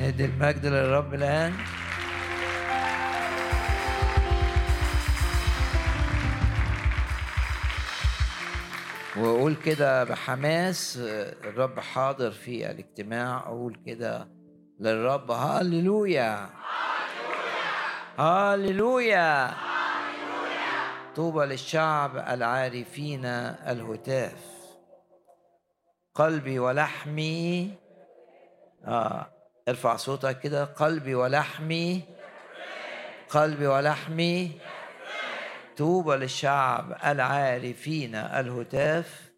ندي المجد للرب الآن. وأقول كده بحماس الرب حاضر في الاجتماع. أقول كده للرب هاليلويا هاليلويا طوبى للشعب العارفين الهتاف. قلبي ولحمي. آه. ارفع صوتك كده. قلبي ولحمي قلبي ولحمي طوبى للشعب العارفين الهتاف.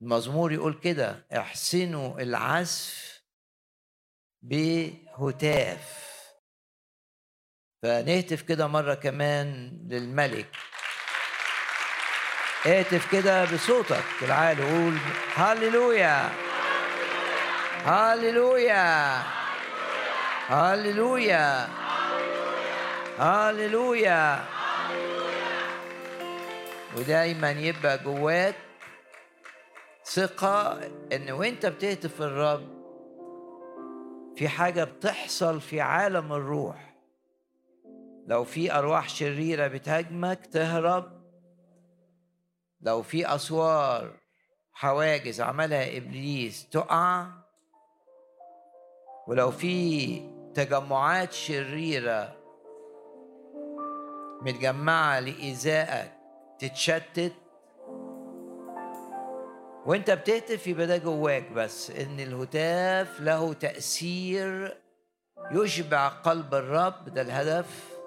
والمزمور يقول كده احسنوا العزف بهتاف. فنهتف كده مرة كمان للملك. اهتف كده بصوتك العالي قول هللويا. هللويا هللويا هللويا ودايما يبقى جواك ثقة إن وإنت بتهتف الرب في حاجة بتحصل في عالم الروح. لو في أرواح شريرة بتهاجمك تهرب. لو في أسوار حواجز عملها إبليس تقع ولو في تجمعات شريرة متجمعة لإيذائك تتشتت وانت بتهتف يبقى ده جواك بس إن الهتاف له تأثير يشبع قلب الرب ده الهدف.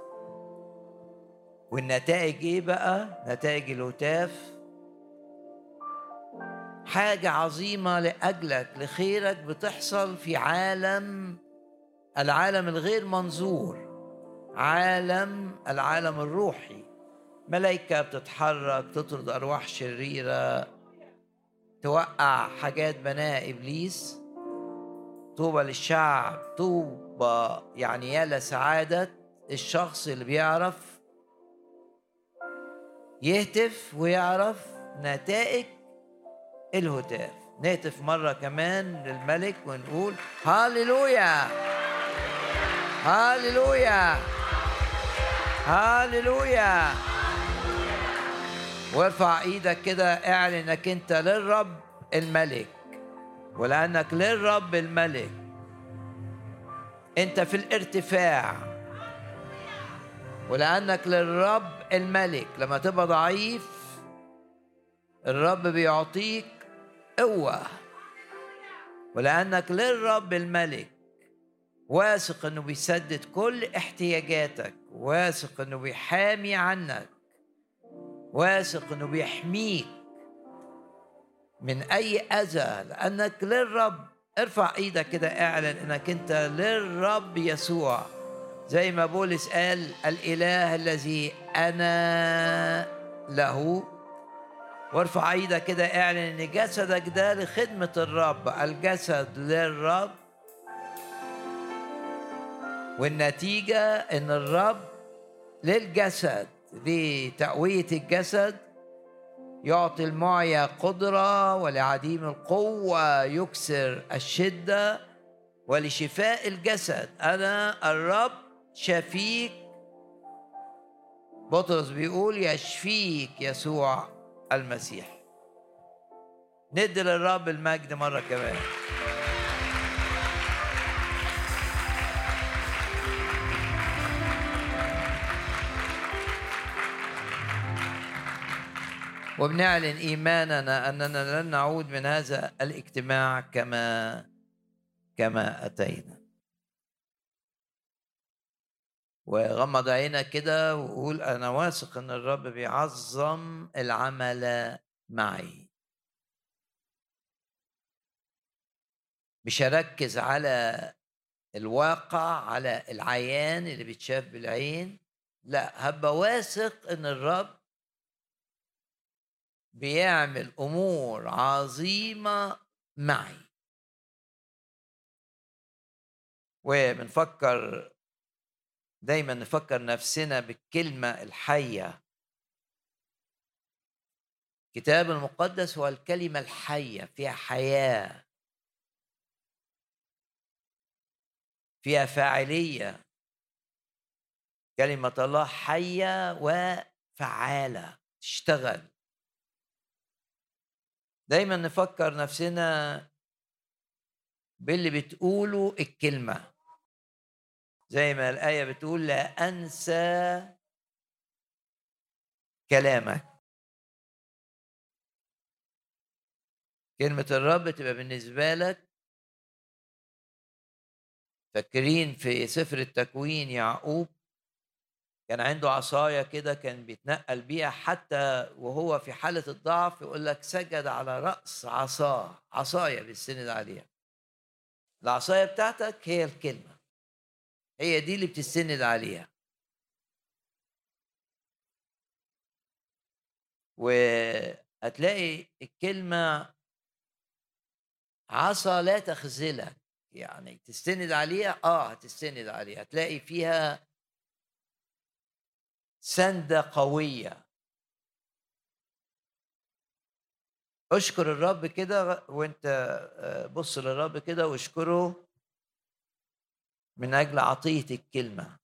والنتائج إيه بقى؟ نتائج الهتاف حاجة عظيمة لأجلك لخيرك بتحصل في عالم العالم الغير منظور عالم العالم الروحي. ملائكة بتتحرك تطرد أرواح شريرة توقع حاجات بناها إبليس. طوبى للشعب طوبى يعني يا لسعادة الشخص اللي بيعرف يهتف ويعرف نتائج الهتاف نهتف مرة كمان للملك ونقول هاليلويا! هاليلويا! هاليلويا! وارفع إيدك كده اعلن انك انت للرب الملك. ولأنك للرب الملك انت في الارتفاع. ولأنك للرب الملك. لما تبقى ضعيف الرب بيعطيك قوه ولأنك للرب الملك واثق إنه بيسدد كل احتياجاتك واثق إنه بيحامي عنك واثق إنه بيحميك من أي أذى. لأنك للرب ارفع إيدك كده اعلن إنك أنت للرب يسوع. زي ما بولس قال الإله الذي أنا له وارفع إيدك كده اعلن ان جسدك ده لخدمة الرب. الجسد للرب. والنتيجة إن الرب للجسد لتقوية الجسد يعطي المعيا قدرة ولعديم القوة يكسر الشدة ولشفاء الجسد. أنا الرب شفيك بطرس بيقول يشفيك يسوع. المسيح. ندي للرب المجد مرة كمان. وبنعلن إيماننا أننا لن نعود من هذا الاجتماع كما كما أتينا. وغمض عينك كده وقول أنا واثق إن الرب بيعظم العمل معي. مش هركز على الواقع على العيان اللي بيتشاف بالعين لا هبقى واثق إن الرب بيعمل أمور عظيمة معي. وبنفكر دايما نفكر نفسنا بالكلمة الحية. الكتاب المقدس هو الكلمة الحية فيها حياة. فيها فاعلية. كلمة الله حية وفعالة تشتغل. دايما نفكر نفسنا باللي بتقوله الكلمة. زي ما الآية بتقول لا أنسى كلامك. كلمة الرب تبقى بالنسبة لك فاكرين في سفر التكوين يعقوب كان عنده عصاية كده كان بيتنقل بيها حتى وهو في حالة الضعف يقول لك سجد على رأس عصاه عصاية بيستند عليها. العصاية بتاعتك هي الكلمة. هي دي اللي بتستند عليها. وهتلاقي الكلمة عصا لا تخذلك يعني تستند عليها؟ آه هتستند عليها. هتلاقي فيها سندة قوية. اشكر الرب كده وانت آه، بص للرب كده واشكره. من أجل عطية الكلمة.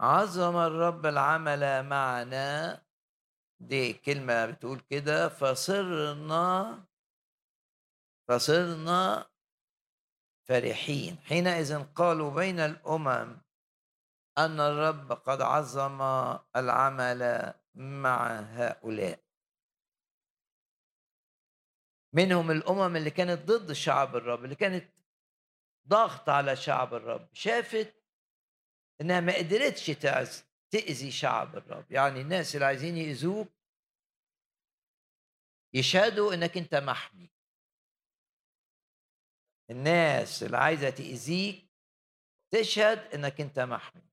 عظم الرب العمل معنا. دي كلمة بتقول كده. فصرنا فصرنا فرحين. حينئذ قالوا بين الأمم أن الرب قد عظم العمل مع هؤلاء. منهم الأمم اللي كانت ضد شعب الرب اللي كانت ضغط على شعب الرب شافت إنها ما قدرتش تأذي شعب الرب. يعني الناس اللي عايزين يأذوك يشهدوا إنك أنت محمي. الناس اللي عايزة تأذيك تشهد إنك أنت محمي.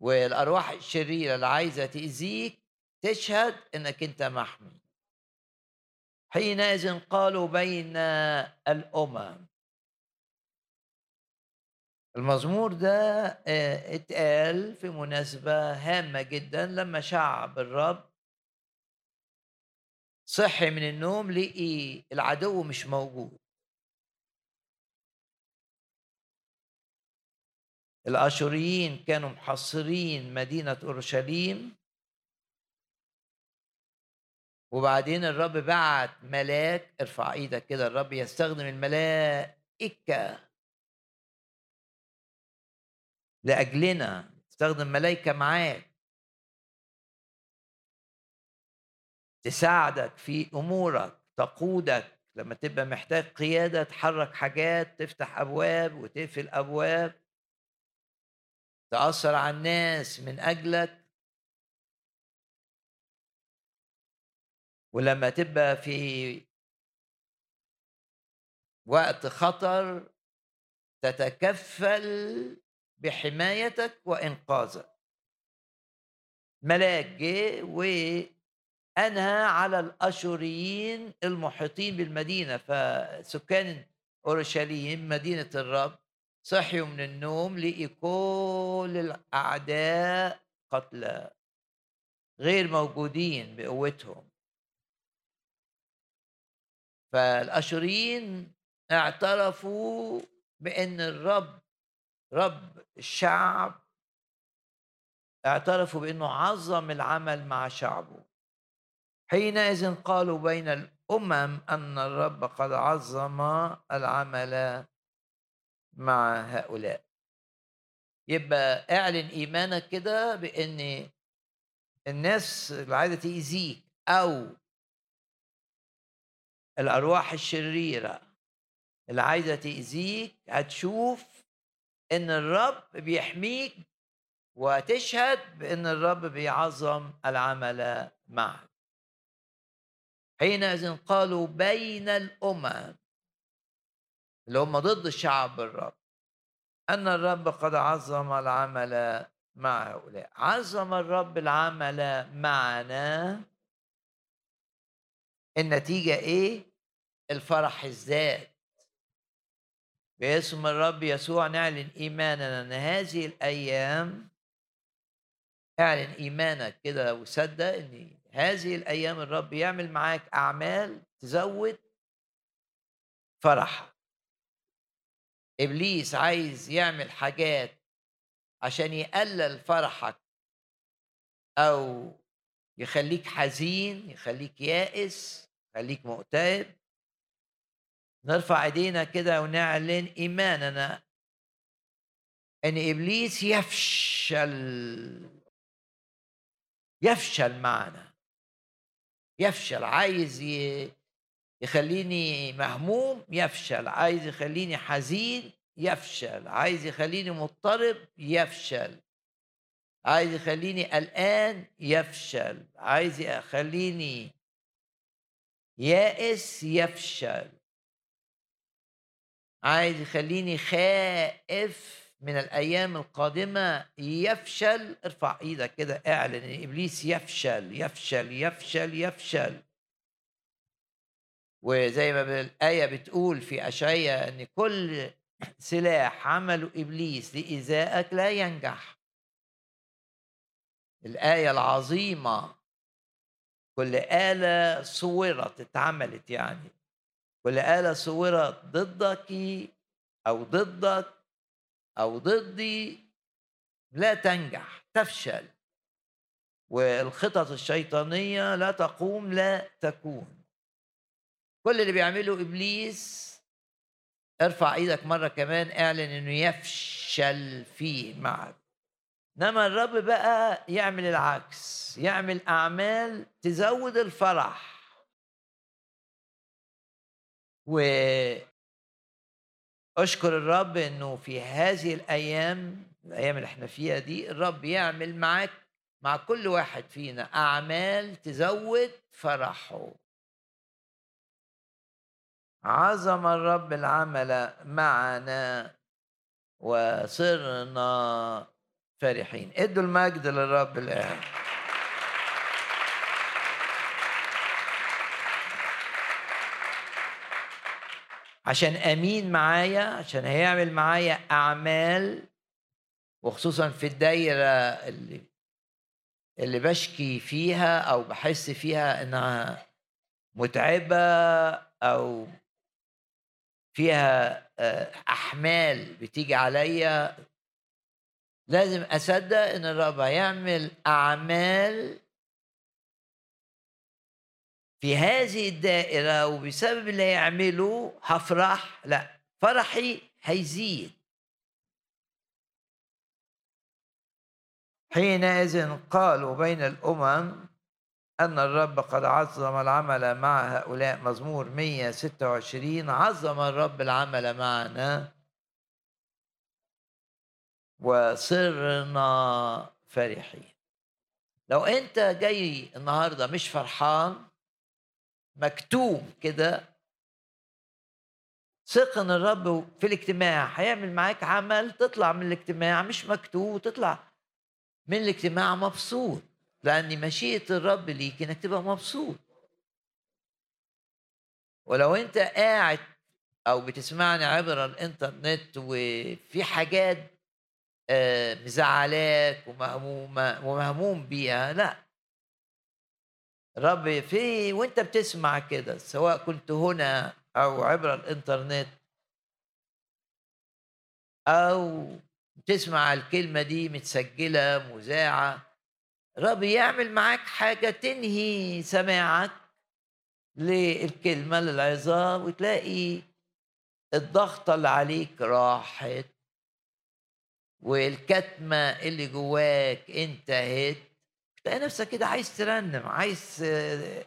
والأرواح الشريرة اللي عايزة تأذيك تشهد إنك أنت محمي. حينئذ قالوا بين الأمم. المزمور ده آه، اتقال في مناسبة هامة جدا لما شعب الرب صحي من النوم لقي العدو مش موجود. الآشوريين كانوا محصرين مدينة أورشليم وبعدين الرب بعت ملاك ارفع إيدك كده الرب يستخدم الملائكة لأجلنا استخدم ملائكة معاك. تساعدك في أمورك تقودك لما تبقى محتاج قيادة تحرك حاجات تفتح أبواب وتقفل أبواب. تأثر على الناس من أجلك. ولما تبقى في وقت خطر تتكفل بحمايتك وإنقاذك. ملاك جه وأنهى على الأشوريين المحيطين بالمدينة فسكان أورشليم مدينة الرب صحيوا من النوم لقي كل الأعداء قتلى غير موجودين بقوتهم. فالاشوريين اعترفوا بأن الرب رب الشعب اعترفوا بأنه عظم العمل مع شعبه. حينئذ قالوا بين الأمم أن الرب قد عظم العمل مع هؤلاء. يبقى اعلن إيمانك كده بأن الناس اللي عايزة تأذيك أو الأرواح الشريرة اللي عايزة تأذيك هتشوف إن الرب بيحميك وتشهد بإن الرب بيعظم العمل معك. حينئذ قالوا بين الأمم اللي هم ضد الشعب الرب أن الرب قد عظم العمل مع هؤلاء. عظم الرب العمل معنا النتيجة إيه؟ الفرح الذات. باسم الرب يسوع نعلن إيماننا إن هذه الأيام اعلن إيمانك كده وصدق إن هذه الأيام الرب يعمل معاك أعمال تزود فرحك. إبليس عايز يعمل حاجات عشان يقلل فرحك أو يخليك حزين يخليك يائس. يخليك مكتئب. نرفع إيدينا كده ونعلن ايماننا إن إبليس يفشل. يفشل معنا. يفشل. عايز يخليني مهموم؟ يفشل. عايز يخليني حزين؟ يفشل. عايز يخليني مضطرب؟ يفشل. عايز يخليني قلقان؟ يفشل. عايز يخليني يائس يفشل. عايز يخليني خائف من الأيام القادمة يفشل. ارفع إيدك كده اعلن إن إبليس يفشل يفشل يفشل يفشل. وزي ما الايه بتقول في اشعياء إن كل سلاح عمله إبليس لايذائك لا ينجح. الآية العظيمة كل آلة صورت اتعملت يعني. كل آلة صورت ضدك أو ضدك أو ضدي. لا تنجح تفشل. والخطط الشيطانية لا تقوم لا تكون. كل اللي بيعمله إبليس ارفع إيدك مرة كمان اعلن إنه يفشل فيه معك. إنما الرب بقى يعمل العكس يعمل أعمال تزود الفرح. و اشكر الرب إنه في هذه الأيام الأيام اللي إحنا فيها دي الرب يعمل معاك مع كل واحد فينا أعمال تزود فرحه. عظم الرب العمل معنا وصرنا فرحين. ادوا المجد للرب الآن. عشان أمين معايا عشان هيعمل معايا أعمال وخصوصا في الدايرة اللي اللي بشكي فيها أو بحس فيها إنها متعبة أو فيها آه، أحمال بتيجي عليا لازم أصدق إن الرب هيعمل أعمال في هذه الدائرة وبسبب اللي هيعمله هفرح لا فرحي هيزيد. حينئذ قالوا بين الأمم أن الرب قد عظم العمل مع هؤلاء مزمور 126 عظم الرب العمل معنا. وصرنا فرحين. لو أنت جاي النهاردة مش فرحان مكتوب كده ثق ان الرب في الاجتماع هيعمل معاك عمل تطلع من الاجتماع مش مكتوب وتطلع من الاجتماع مبسوط لأن مشيئة الرب ليك إنك تبقى مبسوط. ولو أنت قاعد أو بتسمعني عبر الإنترنت وفي حاجات مزعلاك ومهمومه ومهموم بيها. لا. رب في وأنت بتسمع كده سواء كنت هنا أو عبر الإنترنت. أو تسمع الكلمة دي متسجلة مذاعة. رب يعمل معاك حاجة تنهي سماعك للكلمة للعظام وتلاقي الضغطه اللي عليك راحت. والكتمة اللي جواك انتهت تلاقي نفسك كده عايز ترنم عايز آه،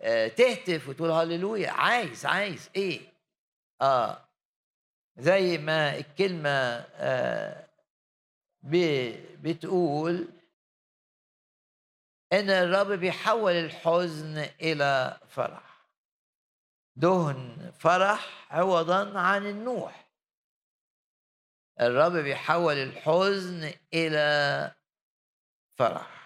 آه، تهتف وتقول هللويا عايز عايز إيه؟ آه زي ما الكلمة آه بتقول إن الرب بيحول الحزن إلى فرح. دهن فرح عوضا عن النوح. الرب بيحول الحزن إلى فرح.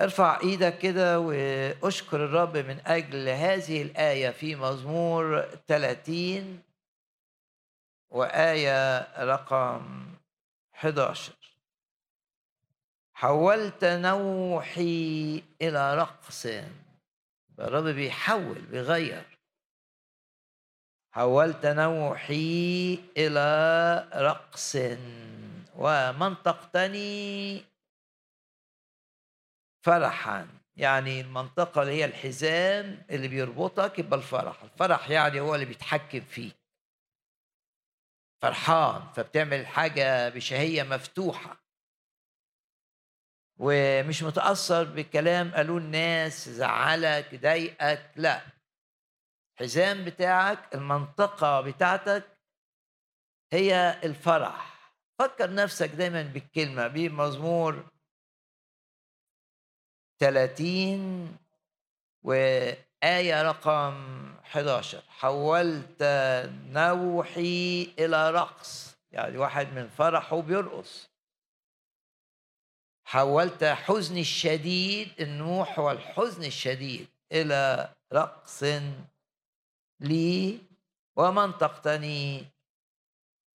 ارفع إيدك كده وأشكر الرب من أجل هذه الآية في مزمور 30 وآية رقم 11 حولت نوحي إلى رقص. الرب بيحول بيغير. حولت نوحي إلى رقص ومنطقتني فرحا. يعني المنطقة اللي هي الحزام اللي بيربطك يبقى الفرح الفرح يعني هو اللي بيتحكم فيك. فرحان فبتعمل حاجة بشهية مفتوحة. ومش متأثر بكلام قالوه الناس زعلك ضايقك لا. الحزام بتاعك المنطقة بتاعتك هي الفرح. فكر نفسك دايما بالكلمة بمزمور 30 وآية رقم 11 حولت نوحي إلى رقص يعني واحد من فرحه بيرقص. حولت حزني الشديد النوح والحزن الشديد إلى رقص لي ومنطقتني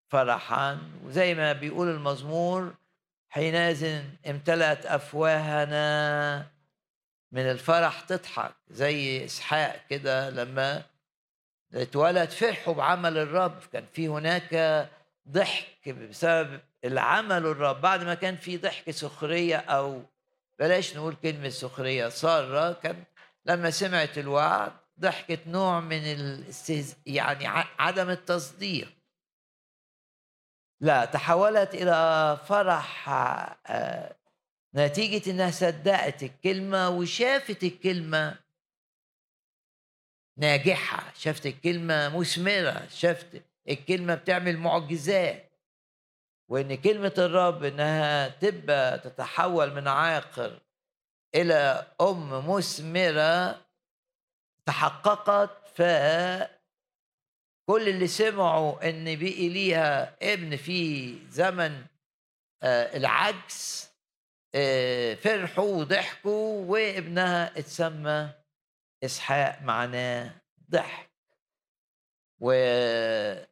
فرحا وزي ما بيقول المزمور حينئذ امتلأت أفواهنا من الفرح تضحك. زي إسحاق كده لما اتولد فرحوا بعمل الرب. كان في هناك ضحك بسبب العمل الرب. بعد ما كان في ضحك سخرية أو بلاش نقول كلمة سخرية سارة كان لما سمعت الوعد ضحكت نوع من الاستهز... يعني عدم التصديق. لا تحولت إلى فرح آه، نتيجة إنها صدقت الكلمة وشافت الكلمة ناجحة شافت الكلمة مثمرة شافت الكلمة بتعمل معجزات. وإن كلمة الرب إنها تبقى تتحول من عاقر إلى أم مثمرة تحققت ف كل اللي سمعوا إن بقي ليها ابن في زمن آه، العجز آه، فرحوا وضحكوا وابنها اتسمى إسحاق معناه ضحك. واعلن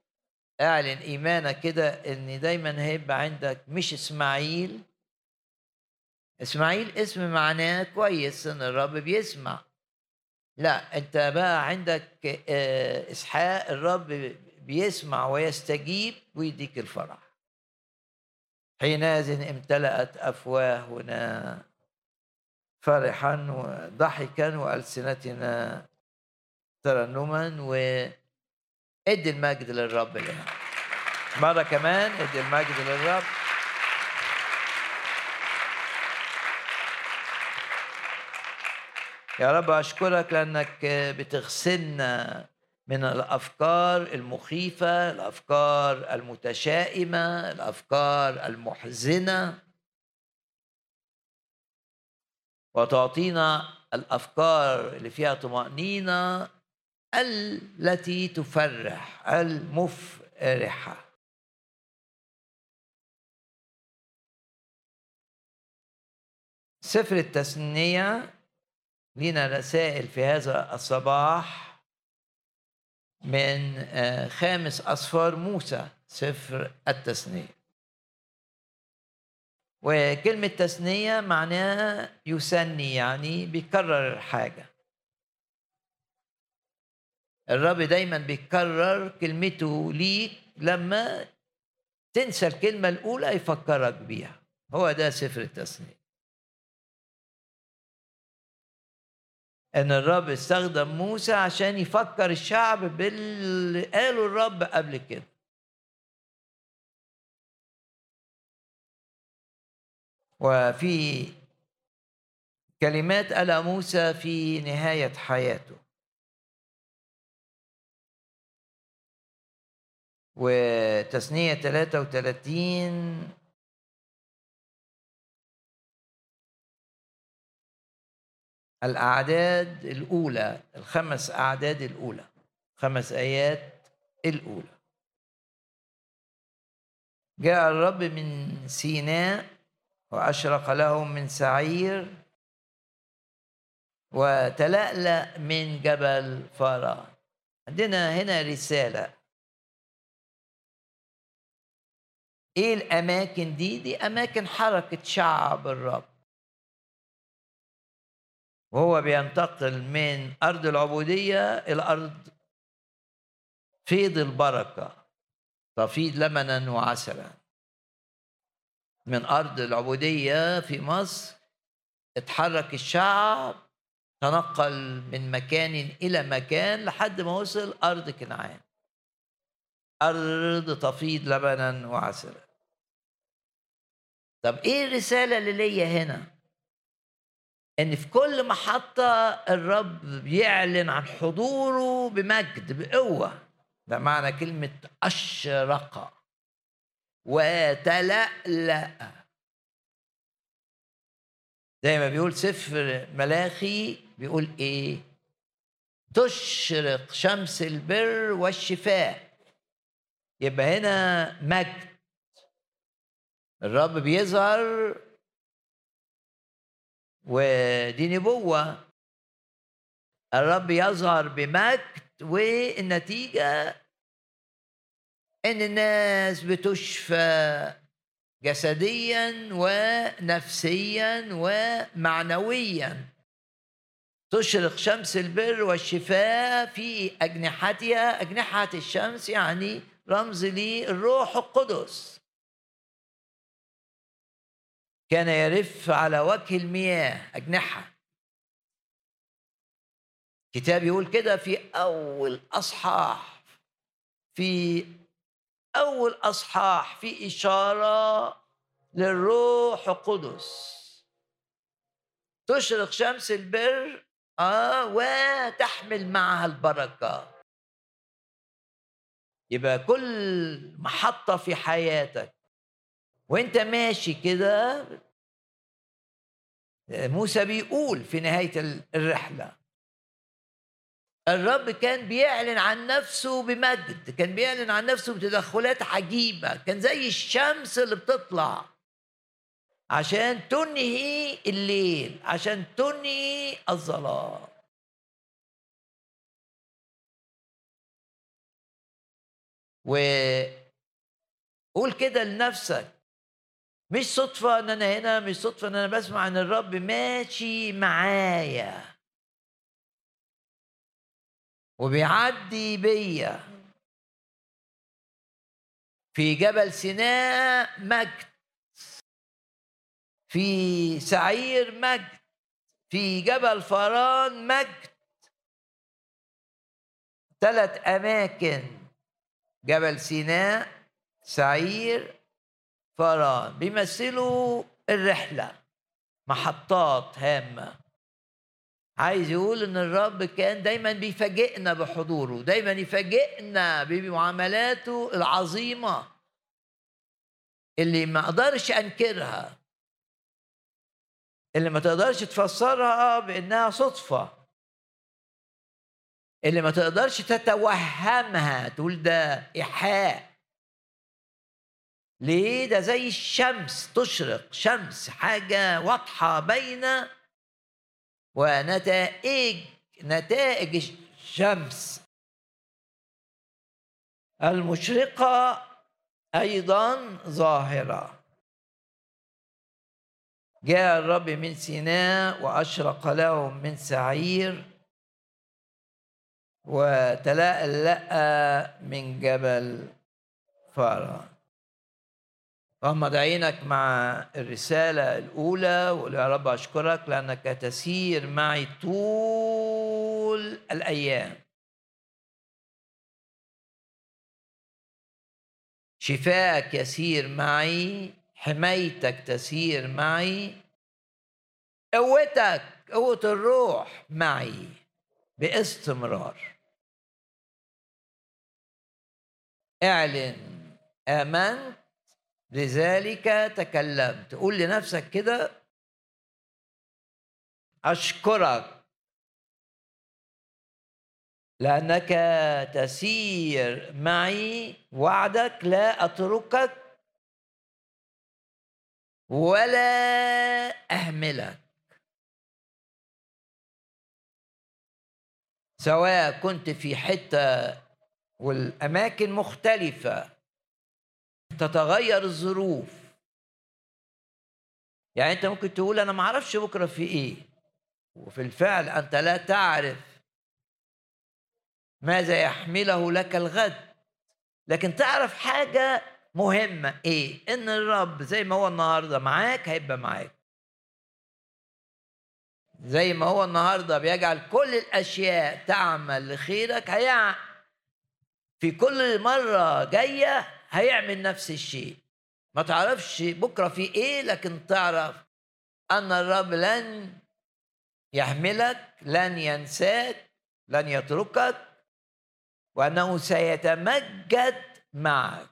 إيمانك كده إن دايما هيبقى عندك مش إسماعيل. إسماعيل اسم معناه كويس إن الرب بيسمع. لا انت بقى عندك آه، إسحاق الرب بيسمع ويستجيب ويديك الفرح. حينئذ امتلأت أفواهنا فرحا وضحكا وألسنتنا ترنما وادي المجد للرب لنا مرة كمان ادي المجد للرب. يا رب أشكرك لأنك بتغسلنا من الأفكار المخيفة الأفكار المتشائمة الأفكار المحزنة. وتعطينا الأفكار اللي فيها طمأنينة التي تفرح المفرحة. سفر التثنية لنا رسائل في هذا الصباح من آه، خامس أصفار موسى سفر التثنية وكلمة تثنية معناها يسني يعني بيكرر الحاجة الرب دايما بيكرر كلمته ليك لما تنسى الكلمة الأولى يفكرك بيها. هو ده سفر التثنية إن الرب استخدم موسى عشان يفكر الشعب باللي قاله الرب قبل كده. وفي كلمات قالها موسى في نهاية حياته. وتثنية 33 الأعداد الأولى الخمس أعداد الأولى خمس آيات الأولى. جاء الرب من سيناء وأشرق لهم من سعير وتلألأ من جبل فاران عندنا هنا رسالة. إيه الأماكن دي؟ دي أماكن حركة شعب الرب. وهو بينتقل من أرض العبودية إلى أرض فيض البركة تفيض لبنا وعسلا. من أرض العبودية في مصر اتحرك الشعب تنقل من مكان إلى مكان لحد ما وصل أرض كنعان. أرض تفيض لبنا وعسلا. طب إيه الرسالة اللي ليا هنا؟ إن في كل محطة الرب بيعلن عن حضوره بمجد بقوة. ده معنى كلمة أشرق. وتلألأ. زي ما بيقول سفر ملاخي بيقول إيه؟ تشرق شمس البر والشفاء. يبقى هنا مجد. الرب بيظهر ودي نبوة. الرب يظهر بمجد والنتيجة إن الناس بتشفى جسديا ونفسيا ومعنويا. تشرق شمس البر والشفاء في أجنحتها. أجنحة الشمس يعني رمز للروح القدس. كان يرف على وجه المياه أجنحة. كتاب يقول كده في أول أصحاح في أول أصحاح في إشارة للروح القدس. تشرق شمس البر آه وتحمل معها البركة. يبقى كل محطة في حياتك وانت ماشي كده موسى بيقول في نهاية الرحلة. الرب كان بيعلن عن نفسه بمجد كان بيعلن عن نفسه بتدخلات عجيبة كان زي الشمس اللي بتطلع. عشان تنهي الليل عشان تنهي الظلام. وقول كده لنفسك مش صدفة إن أنا هنا مش صدفة إن أنا بسمع إن الرب ماشي معايا. وبيعدي بيا. في جبل سيناء مجد. في سعير مجد. في جبل فران مجد. ثلاث أماكن. جبل سيناء سعير فران بيمثلوا الرحلة محطات هامة. عايز يقول إن الرب كان دايما بيفاجئنا بحضوره دايما يفاجئنا بمعاملاته العظيمة اللي ما أقدرش انكرها اللي ما تقدرش تفسرها بإنها صدفة اللي ما تقدرش تتوهمها تقول ده إيحاء. ليه؟ ده زي الشمس تشرق شمس حاجة واضحة باينه ونتائج نتائج الشمس. المشرقة أيضا ظاهرة. جاء الرب من سيناء وأشرق لهم من سعير وتلألأ من جبل فاران. غمض عينك مع الرسالة الأولى وقول يا رب أشكرك لأنك تسير معي طول الأيام. شفاءك يسير معي حمايتك تسير معي قوتك قوة الروح معي باستمرار. اعلن آمنت لذلك تكلمت قول لنفسك كده أشكرك لأنك تسير معي وعدك لا أتركك ولا أهملك. سواء كنت في حتة والأماكن مختلفة تتغير الظروف. يعني انت ممكن تقول أنا ما أعرفش بكرة في إيه. وفي الفعل انت لا تعرف ماذا يحمله لك الغد. لكن تعرف حاجة مهمة إيه؟ ان الرب زي ما هو النهاردة معاك هيبقى معاك. زي ما هو النهاردة بيجعل كل الأشياء تعمل لخيرك هيع في كل مرة جاية هيعمل نفس الشيء. ما تعرفش بكرة في إيه لكن تعرف أن الرب لن يحملك لن ينساك لن يتركك وأنه سيتمجد معك.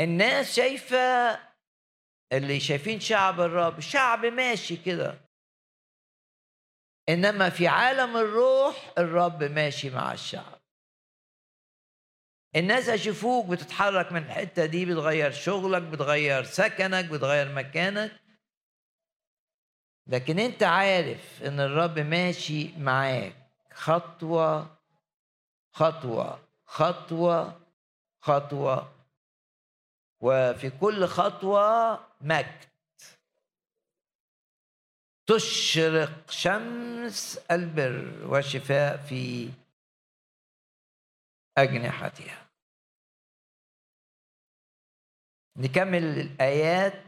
الناس شايفة اللي شايفين شعب الرب شعب ماشي كده. إنما في عالم الروح الرب ماشي مع الشعب. الناس يشوفوك بتتحرك من الحتة دي بتغير شغلك بتغير سكنك بتغير مكانك. لكن أنت عارف إن الرب ماشي معاك خطوة خطوة خطوة خطوة. وفي كل خطوة مجد. تشرق شمس البر والشفاء في أجنحتها. نكمل الآيات.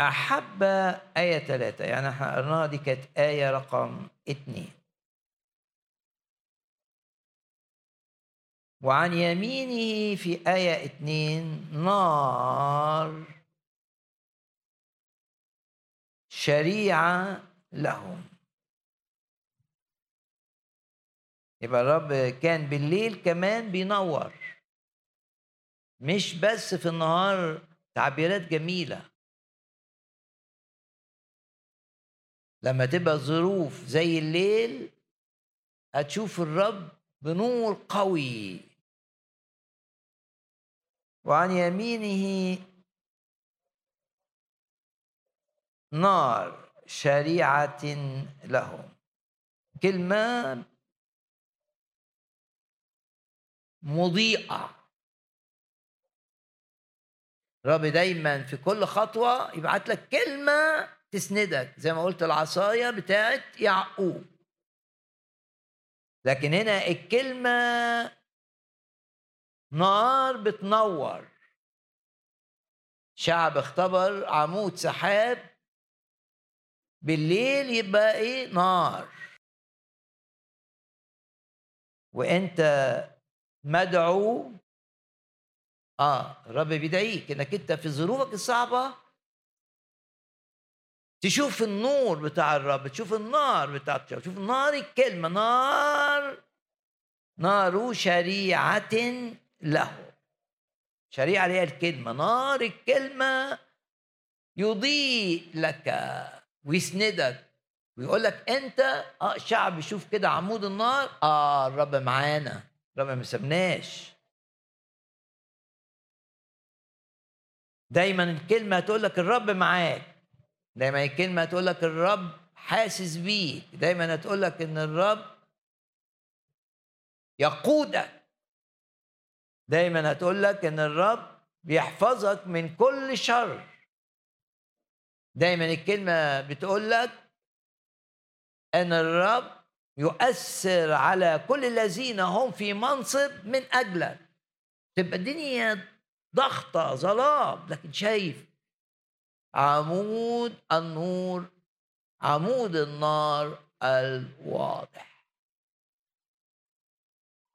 أحب آية ثلاثة. يعني إحنا قرناها دي كانت آية رقم اثنين وعن يمينه في آية اثنين نار شريعة لهم. يبقى الرب كان بالليل كمان بينور. مش بس في النهار تعبيرات جميلة. لما تبقى الظروف زي الليل هتشوف الرب بنور قوي. وعن يمينه نار شريعة لهم. كلمة مضيئة. رب دايما في كل خطوة يبعت لك كلمة تسندك. زي ما قلت العصاية بتاعت يعقوب. لكن هنا الكلمة نار بتنور. شعب اختبر عمود سحاب بالليل يبقى إيه؟ نار. وأنت مدعو. آه الرب بيدعيك إنك أنت في ظروفك الصعبة تشوف النور بتاع الرب تشوف النار بتاع الرب تشوف نار الكلمة نار نار شريعة له. شريعة هي الكلمة نار الكلمة يضيء لك. ويسندك. ويقول لك أنت آه شعب يشوف كده عمود النار. آه الرب معانا. الرب ما سبناش دايما الكلمة تقول لك الرب معاك. دايما الكلمة تقول لك الرب حاسس بيك. دايما تقول لك إن الرب يقودك. دايما هتقول لك إن الرب بيحفظك من كل شر. دايما الكلمة بتقول لك أن الرب يؤثر على كل الذين هم في منصب من أجلك. تبقى الدنيا ضغطة ظلام لكن شايف عمود النور عمود النار الواضح.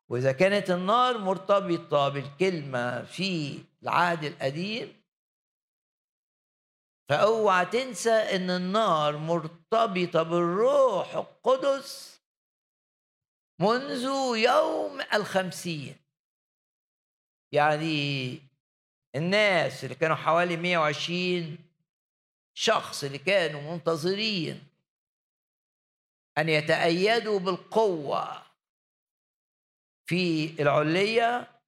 وإذا كانت النار مرتبطة بالكلمة في العهد القديم فأوعى تنسى إن النار مرتبطة بالروح القدس منذ يوم الخمسين يعني الناس اللي كانوا حوالي 120 شخص اللي كانوا منتظرين أن يتأيدوا بالقوة في العلية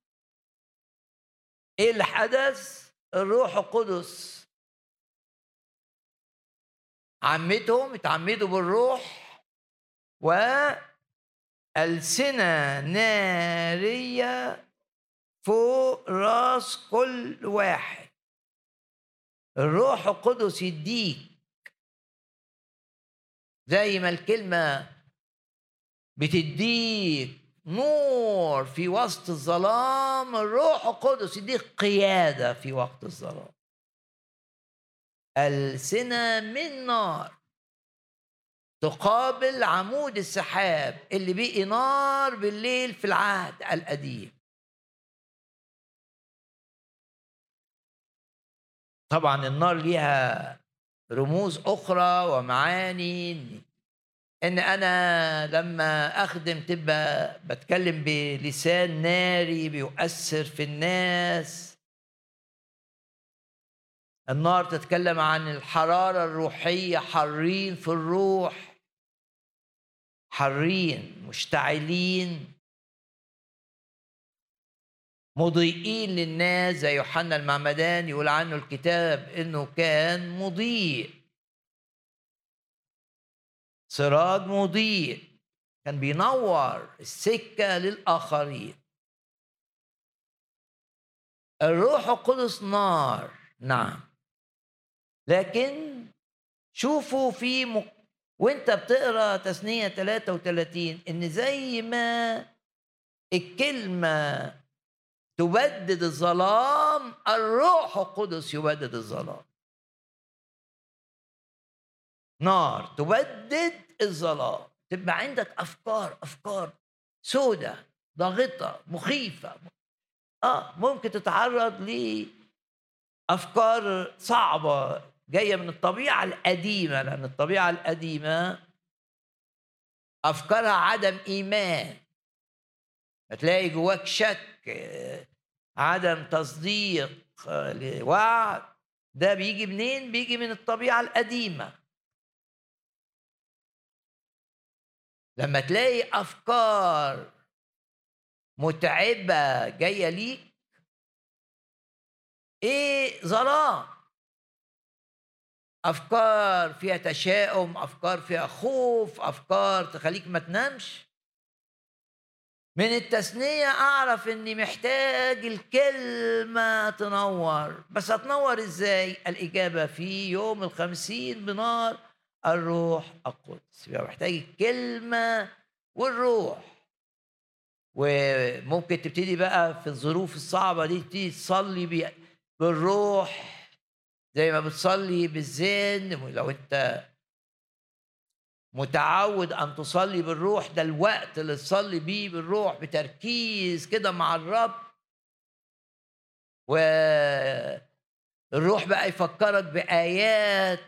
إيه اللي حدث؟ الروح القدس عمتهم اتعمدوا بالروح وألسنة نارية فوق راس كل واحد. الروح القدس يديك. زي ما الكلمة بتديك نور في وسط الظلام الروح القدس يديك قيادة في وقت الظلام. ألسنة من نار تقابل عمود السحاب اللي بقي نار بالليل في العهد القديم. طبعا النار ليها رموز أخرى ومعاني إن أنا لما أخدم تبقى بتكلم بلسان ناري بيؤثر في الناس. النار تتكلم عن الحرارة الروحية حارين في الروح. حارين مشتعلين. مضيئين للناس زي يوحنا المعمدان يقول عنه الكتاب إنه كان مضيء. سراج مضيء. كان بينور السكة للآخرين. الروح القدس نار. نعم. لكن شوفوا في مك... وانت بتقرأ تثنية 33 إن زي ما الكلمة تبدد الظلام الروح القدس يبدد الظلام. نار تبدد الظلام. تبقى عندك أفكار أفكار سودة ضاغطة مخيفة. آه ممكن تتعرض لأفكار صعبة. جاية من الطبيعة القديمة لأن الطبيعة القديمة أفكارها عدم إيمان. هتلاقي جواك شك عدم تصديق لوعد. ده بيجي منين؟ بيجي من الطبيعة القديمة. لما تلاقي أفكار متعبة جاية ليك إيه ظلام؟ أفكار فيها تشاؤم أفكار فيها خوف أفكار تخليك ما تنامش. من التثنية أعرف إني محتاج الكلمة تنور. بس هتنور إزاي؟ الإجابة في يوم الخمسين بنار. الروح القدس. يبقى محتاج الكلمة والروح. وممكن تبتدي بقى في الظروف الصعبة دي تبتدي تصلي بالروح. زي ما بتصلي بالذهن لو انت متعود ان تصلي بالروح ده الوقت اللي تصلي بيه بالروح بتركيز كده مع الرب. والروح بقى يفكرك بآيات.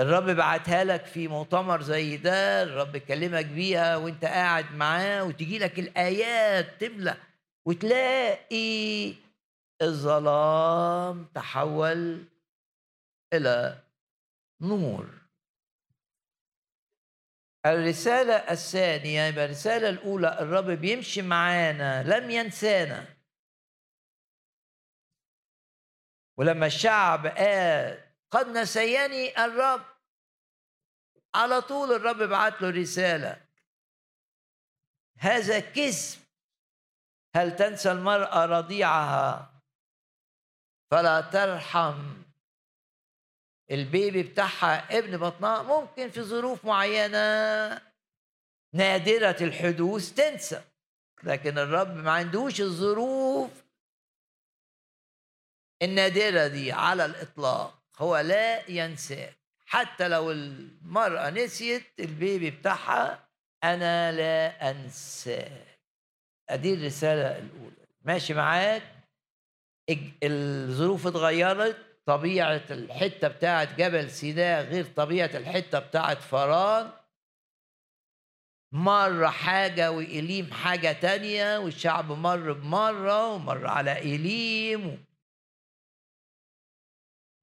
الرب بعتها لك في مؤتمر زي ده الرب يكلمك بيها وانت قاعد معاه وتجي لك الآيات تملى وتلاقي الظلام تحول إلى نور الرسالة الثانية يبقى الرسالة الأولى الرب بيمشي معانا لم ينسانا. ولما الشعب قال قد نسيني الرب. على طول الرب بعت له رسالة هذا كذب. هل تنسى المرأة رضيعها؟ فلا ترحم. البيبي بتاعها ابن بطنها ممكن في ظروف معينة نادرة الحدوث تنسى لكن الرب ما عندوش الظروف النادرة دي على الإطلاق هو لا ينساك حتى لو المرأة نسيت البيبي بتاعها أنا لا أنساك أدي الرسالة الأولى. ماشي معاك؟ الظروف اتغيرت طبيعة الحتة بتاعت جبل سيناء غير طبيعة الحتة بتاعت فران. مرة حاجة وإليم حاجة تانية والشعب مر بمرة ومر على إليم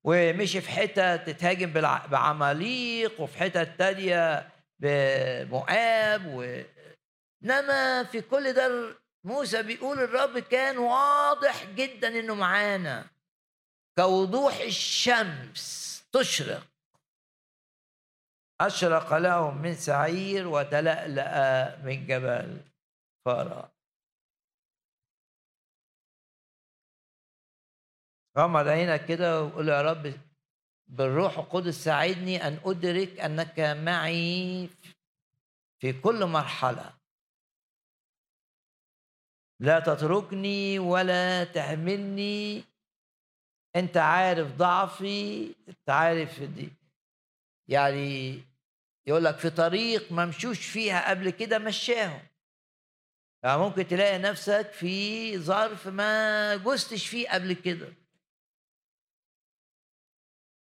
ومشي في حتة تتهاجم بعماليق وفي حتة تانية بمؤاب و... إنما في كل ده موسى بيقول الرب كان واضح جدا إنه معانا. كوضوح الشمس تشرق. أشرق لهم من سعير وتلألأ من جبل فارا غمض عينك كده وقول يا رب بالروح القدس ساعدني أن أدرك أنك معي في كل مرحلة. لا تتركني ولا تهملني أنت عارف ضعفي أنت عارف دي. يعني يقول لك في طريق ممشوش فيها قبل كده مشاهم. يعني ممكن تلاقي نفسك في ظرف ما جزتش فيه قبل كده.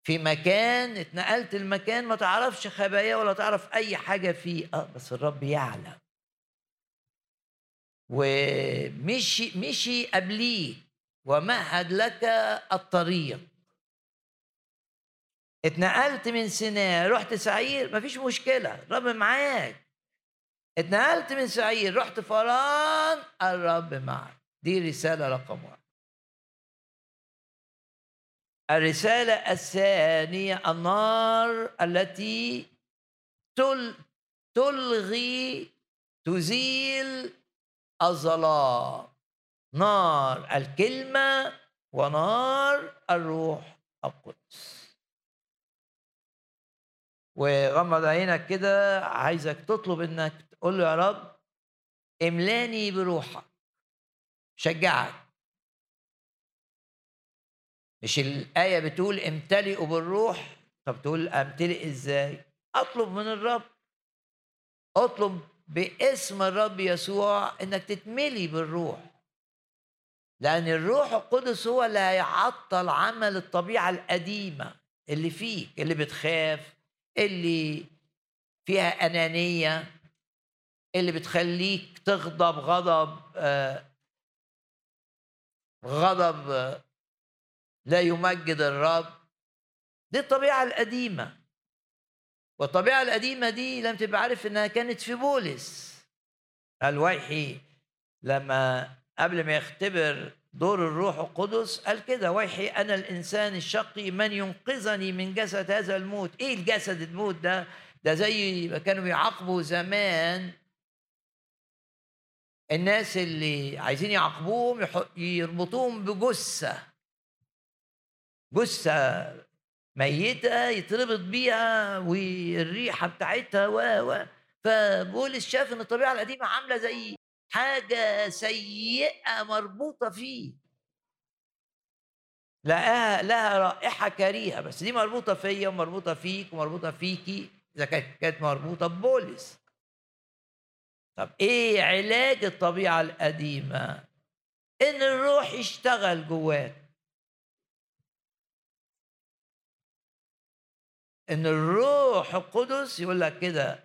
في مكان اتنقلت المكان ما تعرفش خبايا ولا تعرف أي حاجة فيه. آه بس الرب يعلم. ومشي مشي قبليك ومهد لك الطريق. اتنقلت من سيناء رحت سعير مفيش مشكلة الرب معاك. اتنقلت من سعير رحت فران الرب معك دي رسالة رقم واحد الرسالة الثانية النار التي تل تلغي تزيل الظلام نار الكلمة ونار الروح القدس. وغمض عينك كده عايزك تطلب إنك تقول له يا رب املاني بروحك. شجعك. مش الآية بتقول امتلئوا بالروح؟ طب تقول امتلئ إزاي؟ أطلب من الرب. اطلب باسم الرب يسوع إنك تتملي بالروح. لأن الروح القدس هو اللي هيعطل عمل الطبيعة القديمة اللي فيك اللي بتخاف اللي فيها أنانية اللي بتخليك تغضب غضب آه غضب لا يمجد الرب. دي الطبيعة القديمة. والطبيعة القديمة دي لم تبقى عارف إنها كانت في بولس. الويحي لما قبل ما يختبر دور الروح القدس قال كده ويحي أنا الإنسان الشقي من ينقذني من جسد هذا الموت. إيه الجسد الموت ده؟ ده زي ما كانوا بيعاقبوا زمان الناس اللي عايزين يعاقبوهم يربطوهم بجثة. جثة ميتة يتربط بيها والريحة بتاعتها و و فبولس شاف إن الطبيعة القديمة عاملة زي حاجة سيئة مربوطة فيه. لقاها لها رائحة كريهة بس دي مربوطة فيا ومربوطة فيك ومربوطة فيكي إذا كانت مربوطة ببولس طب إيه علاج الطبيعة القديمة؟ إن الروح يشتغل جواك. إن الروح القدس يقول لك كده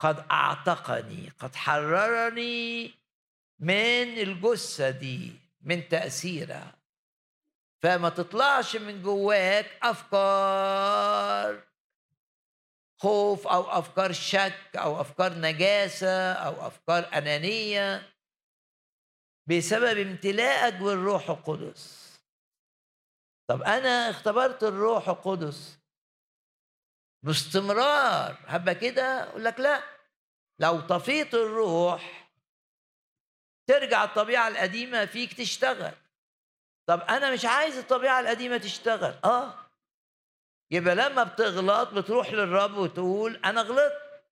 قد أعتقني قد حررني من الجثة دي من تأثيرها. فما تطلعش من جواك أفكار خوف أو أفكار شك أو أفكار نجاسة أو أفكار أنانية بسبب امتلاءك بالروح القدس. طب أنا اختبرت الروح القدس باستمرار. هبقى كده؟ أقول لك لا. لو طفيت الروح ترجع الطبيعة القديمة فيك تشتغل. طب أنا مش عايز الطبيعة القديمة تشتغل. آه. يبقى لما بتغلط بتروح للرب وتقول أنا غلطت.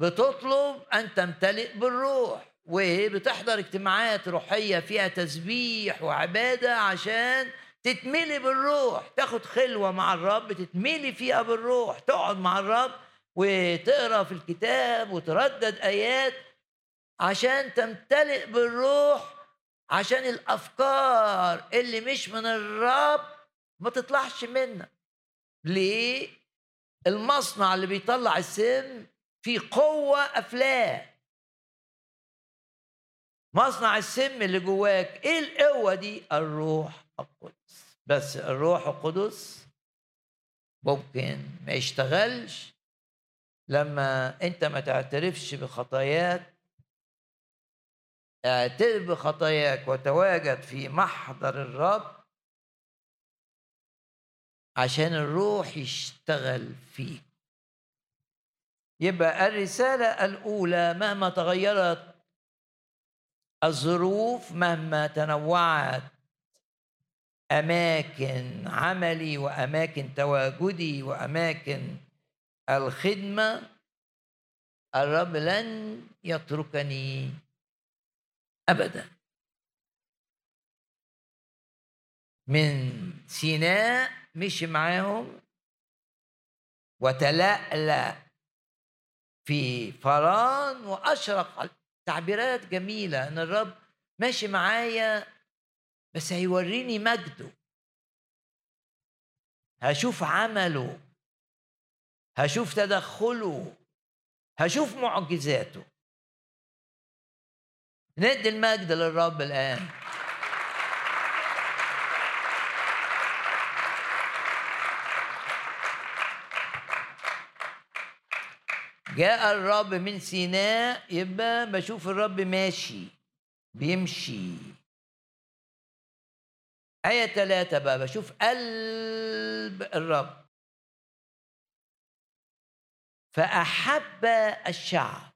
وبتطلب أن تمتلئ بالروح. وبتحضر اجتماعات روحية فيها تسبيح وعبادة عشان تتملي بالروح. تاخد خلوة مع الرب تتملي فيها بالروح. تقعد مع الرب وتقرأ في الكتاب وتردد آيات عشان تمتلئ بالروح عشان الأفكار اللي مش من الرب ما تطلعش منك ليه؟ المصنع اللي بيطلع السم في قوة أفلاه مصنع السم اللي جواك إيه القوة دي؟ الروح القدس بس الروح القدس ممكن ما يشتغلش لما انت ما تعترفش بخطاياك. اعترف بخطاياك وتواجد في محضر الرب عشان الروح يشتغل فيك. يبقى الرسالة الأولى مهما تغيرت الظروف مهما تنوعت أماكن عملي وأماكن تواجدي وأماكن الخدمة الرب لن يتركني ابدا. من سيناء مشي معاهم وتلألأ في فران وأشرق. تعبيرات جميلة إن الرب ماشي معايا بس هيوريني مجده. هشوف عمله. هشوف تدخله. هشوف معجزاته. ندي المجد للرب الآن. جاء الرب من سيناء يبقى بشوف الرب ماشي بيمشي. آية ثلاثة بقى بشوف قلب الرب. فأحب الشعب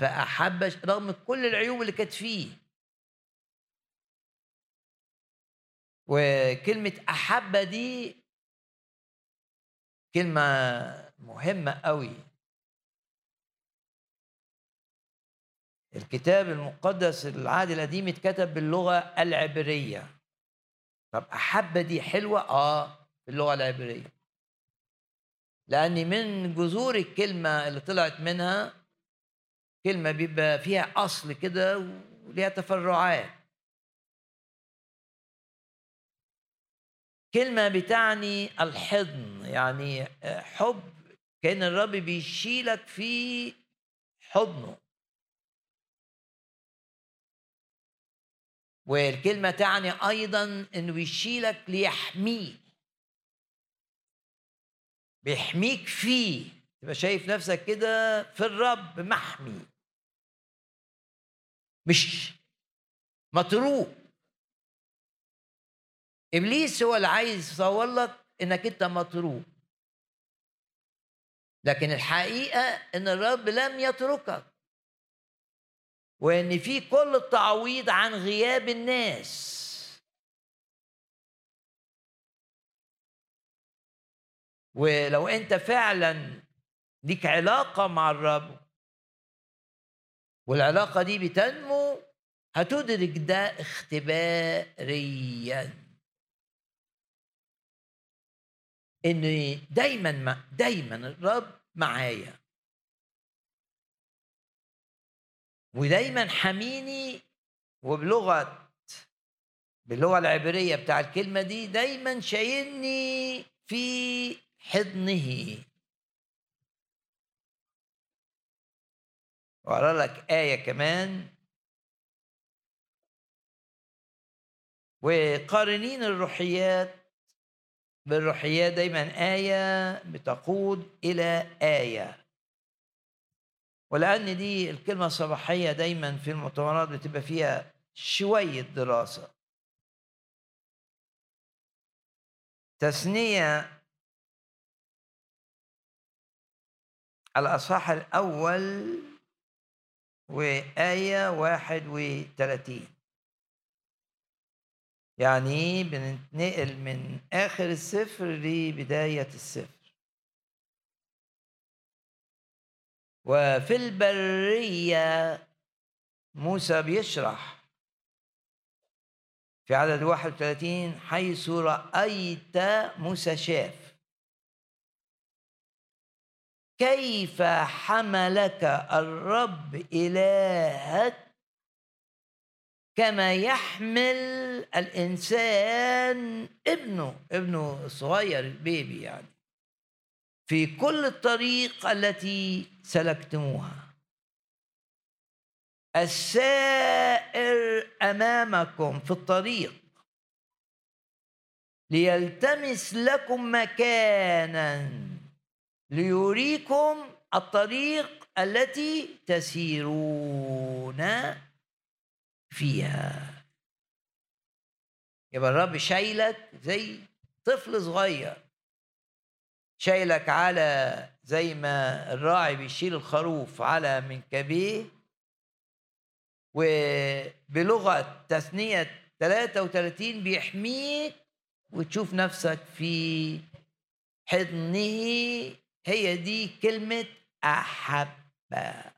فأحب رغم كل العيوب اللي كانت فيه. وكلمة أحب دي كلمة مهمة قوي الكتاب المقدس العهد القديم اتكتب باللغة العبرية. طب أحب دي حلوة؟ آه باللغة العبرية. لأن من جذور الكلمة اللي طلعت منها كلمة بيبقى فيها أصل كده وليها تفرعات. كلمة بتعني الحضن يعني حب كأن الرب بيشيلك في حضنه. والكلمة تعني أيضا إنه يشيلك ليحميك. بيحميك فيه. تبقى شايف نفسك كده في الرب محمي. مش مطروق إبليس هو اللي عايز يصور لك إنك أنت مطروق لكن الحقيقة إن الرب لم يتركك. وإن في كل التعويض عن غياب الناس. ولو أنت فعلا ليك علاقة مع الرب والعلاقة دي بتنمو هتدرك ده اختباريا. إن دايما دايما الرب معايا. ودايما حميني وبلغة باللغة العبرية بتاع الكلمة دي دايما شايلني في حضنه. وأقرأ لك آية كمان. وقارنين الروحيات. بالروحيات دايما آية بتقود إلى آية. ولأن دي الكلمة الصباحية دايما في المؤتمرات بتبقى فيها شوية دراسة. تثنية الأصحاح الأول وآية واحد وثلاثين يعني بنتنقل من آخر السفر لبداية السفر وفي البرية موسى بيشرح. في عدد 31 حيث رأيت موسى شاف. كيف حملك الرب إلهك كما يحمل الإنسان ابنه ابنه الصغير البيبي يعني. في كل الطريق التي سلكتموها. السائر أمامكم في الطريق ليلتمس لكم مكانا ليريكم الطريق التي تسيرون فيها. يبقى الرب شايلك زي طفل صغير. شايلك على زي ما الراعي بيشيل الخروف على منكبيه وبلغة تثنية 33 بيحميك وتشوف نفسك في حضنه. هي دي كلمة أحبة.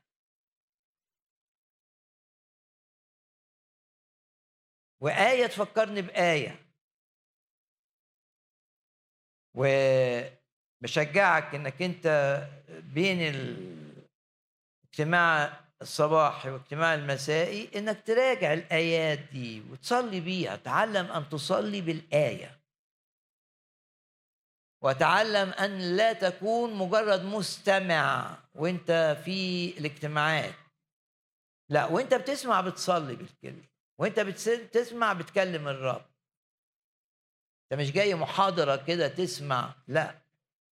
وآية تفكرني بآية. وبشجعك إنك أنت بين الاجتماع الصباحي واجتماع المسائي إنك تراجع الآيات دي وتصلي بيها تعلم أن تصلي بالآية. وتعلم أن لا تكون مجرد مستمع وأنت في الاجتماعات. لا وأنت بتسمع بتصلي بالكلمة وأنت بتسمع بتكلم الرب. أنت مش جاي محاضرة كده تسمع لا.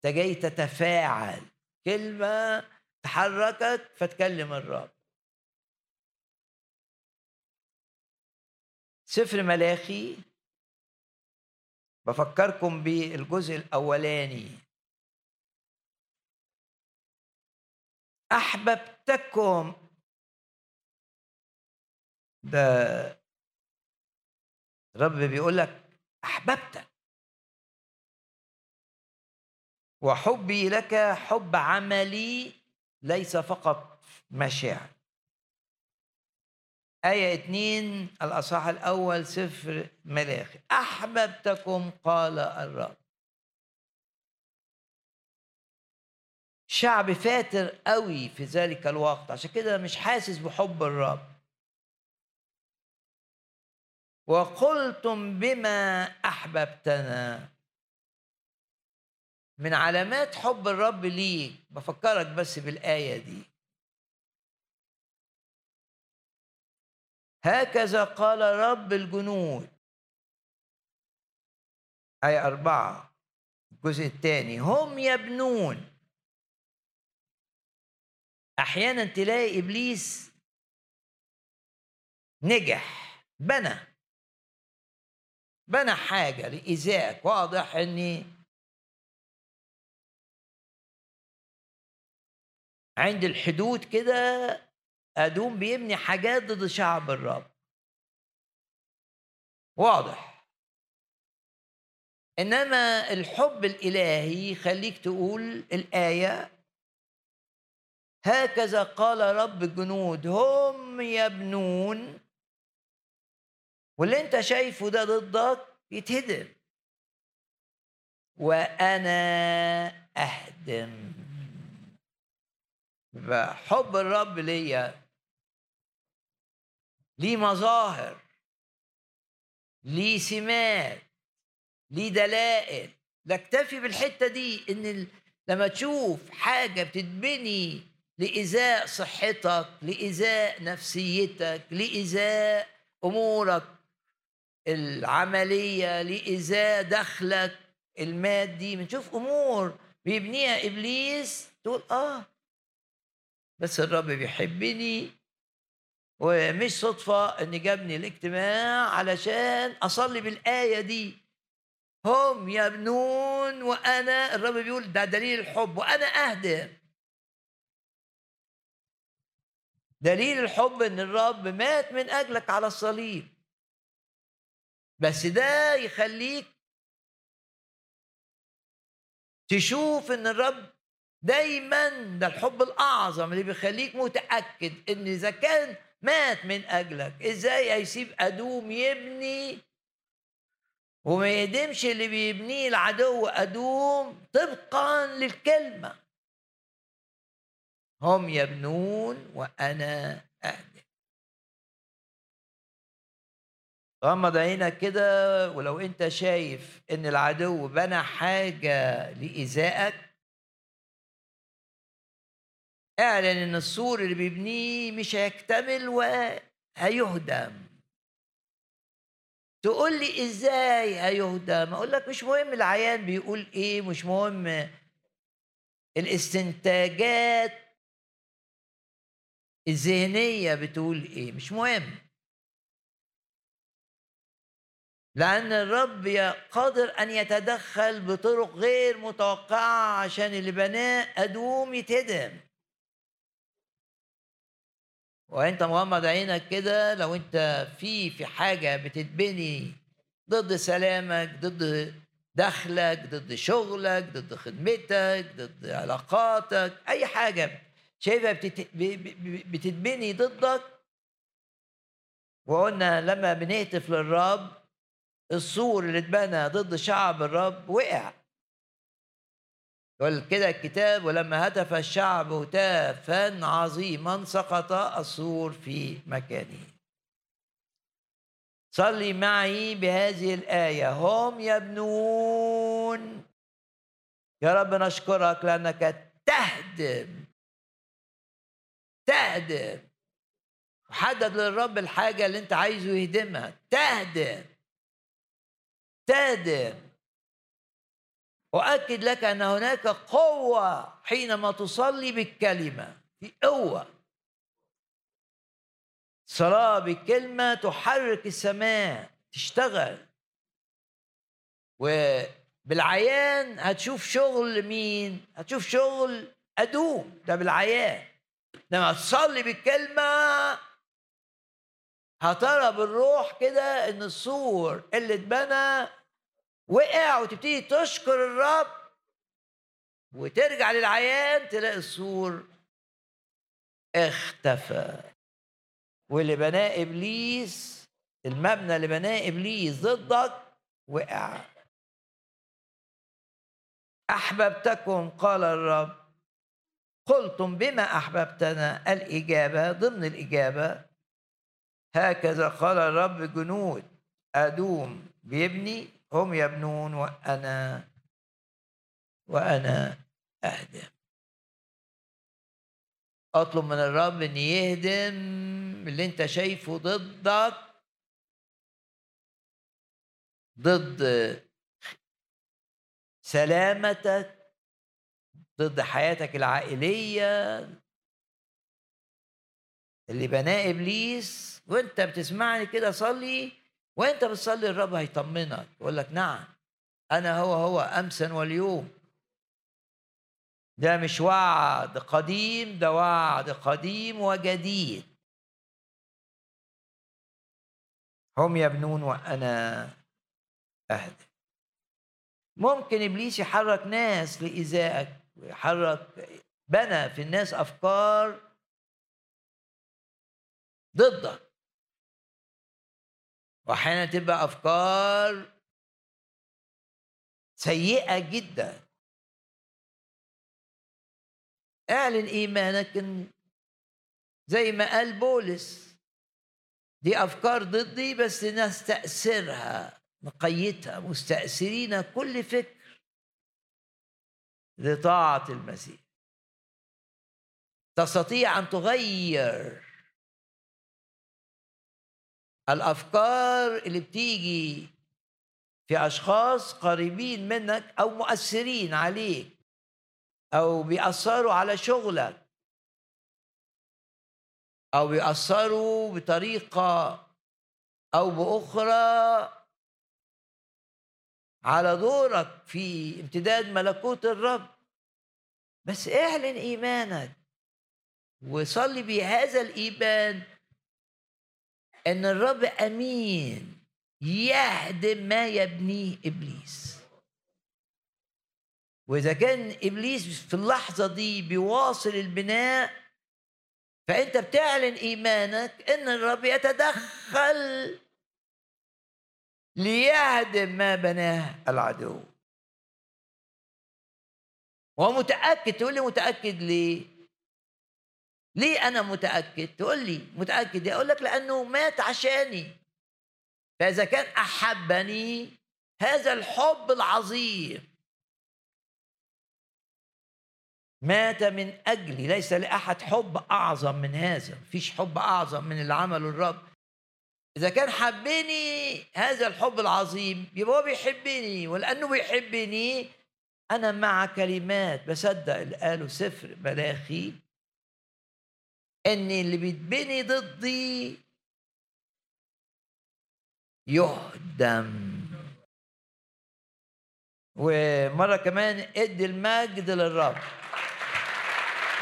أنت جاي تتفاعل. كلمة تحركك فتكلم الرب. سفر ملاخي. بفكركم بالجزء الأولاني. أحببتكم. ده رب بيقول لك أحببتك. وحبي لك حب عملي ليس فقط مشاعر. آية اتنين الأصحاح الأول سفر ملاخي. أحببتكم قال الرب. شعب فاتر قوي في ذلك الوقت. عشان كده مش حاسس بحب الرب. وقلتم بما أحببتنا. من علامات حب الرب ليك. بفكرك بس بالآية دي. هكذا قال رب الجنود. آية أربعة. الجزء الثاني. هم يبنون. أحيانا تلاقي إبليس نجح بنى. بنى حاجة لإيذائك واضح إني عند الحدود كده أدوم بيبني حاجات ضد شعب الرب. واضح. إنما الحب الإلهي يخليك تقول الآية هكذا قال رب الجنود هم يبنون. واللي أنت شايفه ده ضدك يتهدم. وأنا أهدم. حب الرب ليا ليه مظاهر ليه سمات ليه دلائل. نكتفي بالحتة دي إن لما تشوف حاجة بتتبني لإزاء صحتك لإزاء نفسيتك لإزاء أمورك العملية لإزاء دخلك المادي. بنشوف أمور بيبنيها إبليس تقول آه بس الرب بيحبني ومش صدفة إن جابني الاجتماع علشان أصلي بالآية دي. هم يبنون وأنا الرب بيقول ده دليل الحب وأنا أهدم دليل الحب إن الرب مات من أجلك على الصليب. بس ده يخليك تشوف إن الرب دايما ده الحب الأعظم اللي بيخليك متأكد إن إذا كان مات من أجلك إزاي هيسيب أدوم يبني؟ وما يدمش اللي بيبنيه العدو أدوم طبقا للكلمة. هم يبنون وأنا أهدم غمض عينك كده ولو أنت شايف إن العدو بنى حاجة لإيذائك اعلن ان السور اللي بيبنيه مش هيكتمل وهيهدم تقول لي إزاي هيهدم؟ أقول لك مش مهم العيان بيقول إيه مش مهم الاستنتاجات الذهنية بتقول إيه مش مهم. لأن الرب قادر أن يتدخل بطرق غير متوقعة عشان اللي بناه أدوم يتهدم. وانت مغمض عينك كده لو انت في في حاجة بتتبني ضد سلامك ضد دخلك ضد شغلك ضد خدمتك ضد علاقاتك أي حاجة شايفها بتتبني ضدك. وقلنا لما بنهتف للرب السور اللي اتبنى ضد شعب الرب وقع. يقول كده الكتاب ولما هتف الشعب هتافا عظيما سقط السور في مكانه. صلي معي بهذه الآية. هم يبنون. يا رب نشكرك لأنك تهدم. تهدم. وحدد للرب الحاجة اللي أنت عايزه يهدمها. تهدم. تهدم. أؤكد لك أن هناك قوة حينما تصلي بالكلمة. في قوة. صلاة بالكلمة تحرك السماء تشتغل. وبالعيان هتشوف شغل مين؟ هتشوف شغل أدوم. ده بالعيان. لما تصلي بالكلمة هترى بالروح كده إن السور اللي اتبنى وقع وتبتدي تشكر الرب وترجع للعيان تلاقي السور اختفى. واللي بناه إبليس المبنى اللي بناه إبليس ضدك وقع. أحببتكم قال الرب. قلتم بما أحببتنا؟ الإجابة ضمن الإجابة هكذا قال الرب جنود أدوم بيبني هم يبنون وأنا وأنا أهدم. أطلب من الرب أن يهدم اللي أنت شايفه ضدك ضد سلامتك ضد حياتك العائلية اللي بناه إبليس وأنت بتسمعني كده صلي وانت بتصلي الرب هيطمنك يقول لك نعم أنا هو هو أمسا واليوم. ده مش وعد قديم ده وعد قديم وجديد. هم يبنون وأنا أهدى. ممكن إبليس يحرك ناس لايذائك ويحرك بنى في الناس أفكار ضدك. واحيانا تبقى أفكار سيئة جدا. اعلن إيمانك إن زي ما قال بولس دي أفكار ضدي بس نستأثرها نقيتها مستأثرين كل فكر لطاعة المسيح. تستطيع أن تغير الأفكار اللي بتيجي في أشخاص قريبين منك أو مؤثرين عليك أو بيأثروا على شغلك أو بيأثروا بطريقة أو بأخرى على دورك في امتداد ملكوت الرب. بس اعلن إيمانك وصلي بهذا الإيمان إن الرب أمين يهدم ما يبنيه إبليس. وإذا كان إبليس في اللحظة دي بيواصل البناء فأنت بتعلن إيمانك إن الرب يتدخل ليهدم ما بناه العدو. ومتاكد تقول لي متأكد ليه؟ ليه أنا متأكد؟ تقول لي متأكد أقول لك لأنه مات عشاني. فإذا كان أحبني هذا الحب العظيم. مات من اجلي ليس لأحد حب أعظم من هذا. مفيش حب أعظم من اللي عمله الرب إذا كان حبني هذا الحب العظيم يبقى هو بيحبني. ولأنه بيحبني أنا مع كلمات بصدق اللي قاله سفر ملاخي. إن اللي بيتبني ضدي يهدم. ومرة كمان إدي المجد للرب.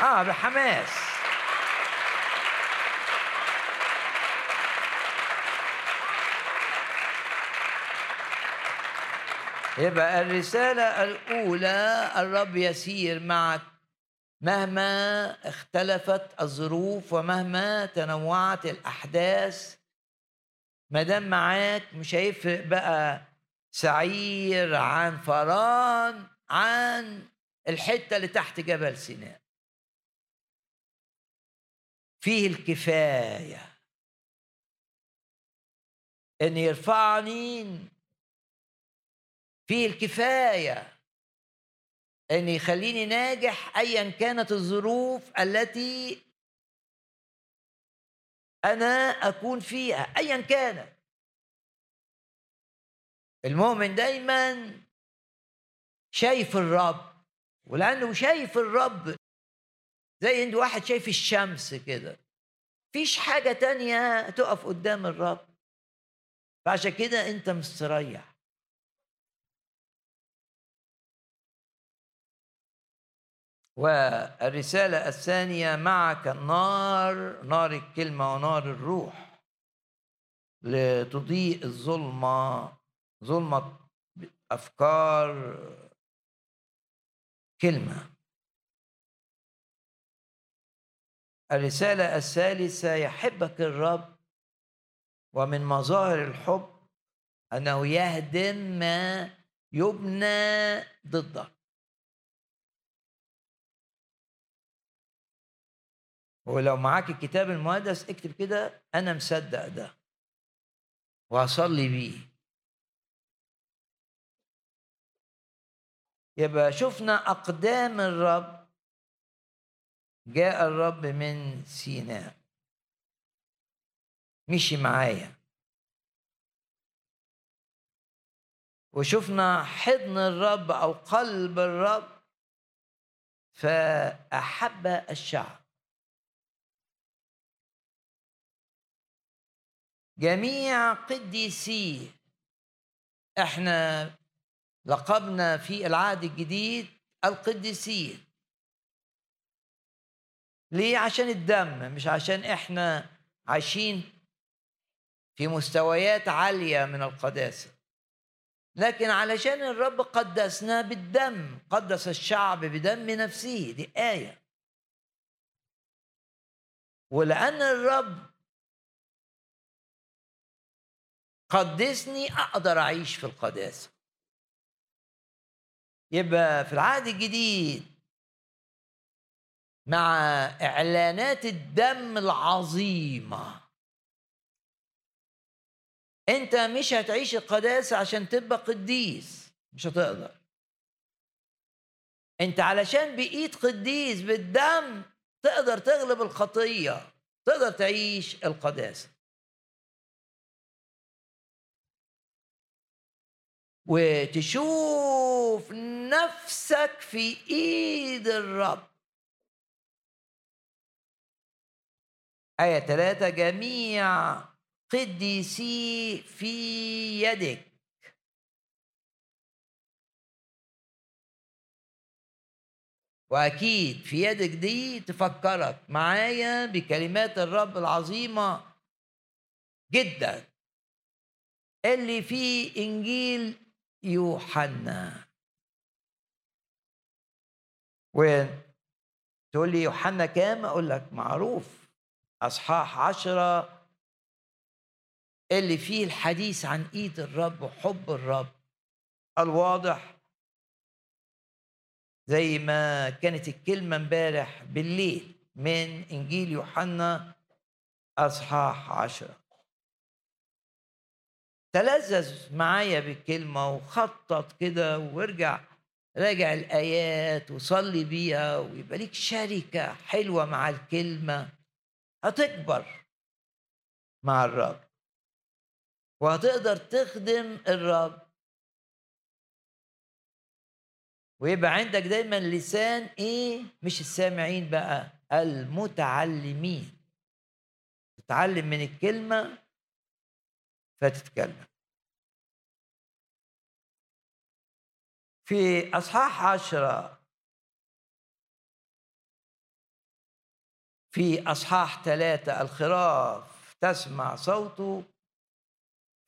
آه بحماس. يبقى الرسالة الأولى الرب يسير معك. مهما اختلفت الظروف ومهما تنوعت الأحداث ما دام معاك مش هيفرق بقى سعير عن فران عن الحتة اللي تحت جبل سيناء. فيه الكفاية إن يرفعني فيه الكفاية إن يخليني ناجح ايا كانت الظروف التي أنا أكون فيها ايا كانت. المؤمن دايما شايف الرب ولأنه شايف الرب زي عند واحد شايف الشمس كده. فيش حاجة تانية تقف قدام الرب. فعشان كده أنت مستريح. والرسالة الثانية معك النار نار الكلمة ونار الروح لتضيء الظلمة ظلمة أفكار كلمة. الرسالة الثالثة يحبك الرب ومن مظاهر الحب أنه يهدم ما يبنى ضدك. ولو معاك الكتاب المقدس اكتب كده أنا مصدق ده. وهصلي بيه. يبقى شفنا أقدام الرب. جاء الرب من سيناء. مشي معايا. وشفنا حضن الرب أو قلب الرب. فأحب الشعب. جميع قديسيه إحنا لقبنا في العهد الجديد القديسين ليه؟ عشان الدم مش عشان إحنا عايشين في مستويات عالية من القداسة. لكن علشان الرب قدسنا بالدم قدس الشعب بدم نفسه. دي آية. ولأن الرب قدسني أقدر أعيش في القداسة. يبقى في العهد الجديد مع إعلانات الدم العظيمة. أنت مش هتعيش القداسة عشان تبقى قديس مش هتقدر. أنت علشان بقيت قديس بالدم تقدر تغلب الخطية تقدر تعيش القداسة. وتشوف نفسك في إيد الرب. آية ثلاثة جميع قديسي في يدك. وأكيد في يدك دي تفكرك معايا بكلمات الرب العظيمة جدا. اللي في إنجيل يوحنا. وين؟ تقول لي يوحنا كام؟ أقول لك معروف. أصحاح عشرة. اللي فيه الحديث عن إيد الرب وحب الرب. الواضح. زي ما كانت الكلمة امبارح بالليل من إنجيل يوحنا أصحاح عشرة. تلذذ معايا بالكلمة وخطط كده وارجع راجع الآيات وصلي بيها ويبقى ليك شركة حلوة مع الكلمة هتكبر مع الرب. وهتقدر تخدم الرب. ويبقى عندك دايما لسان إيه؟ مش السامعين بقى المتعلمين. تتعلم من الكلمة فتتكلم. في أصحاح عشرة. في أصحاح ثلاثة الخراف تسمع صوته.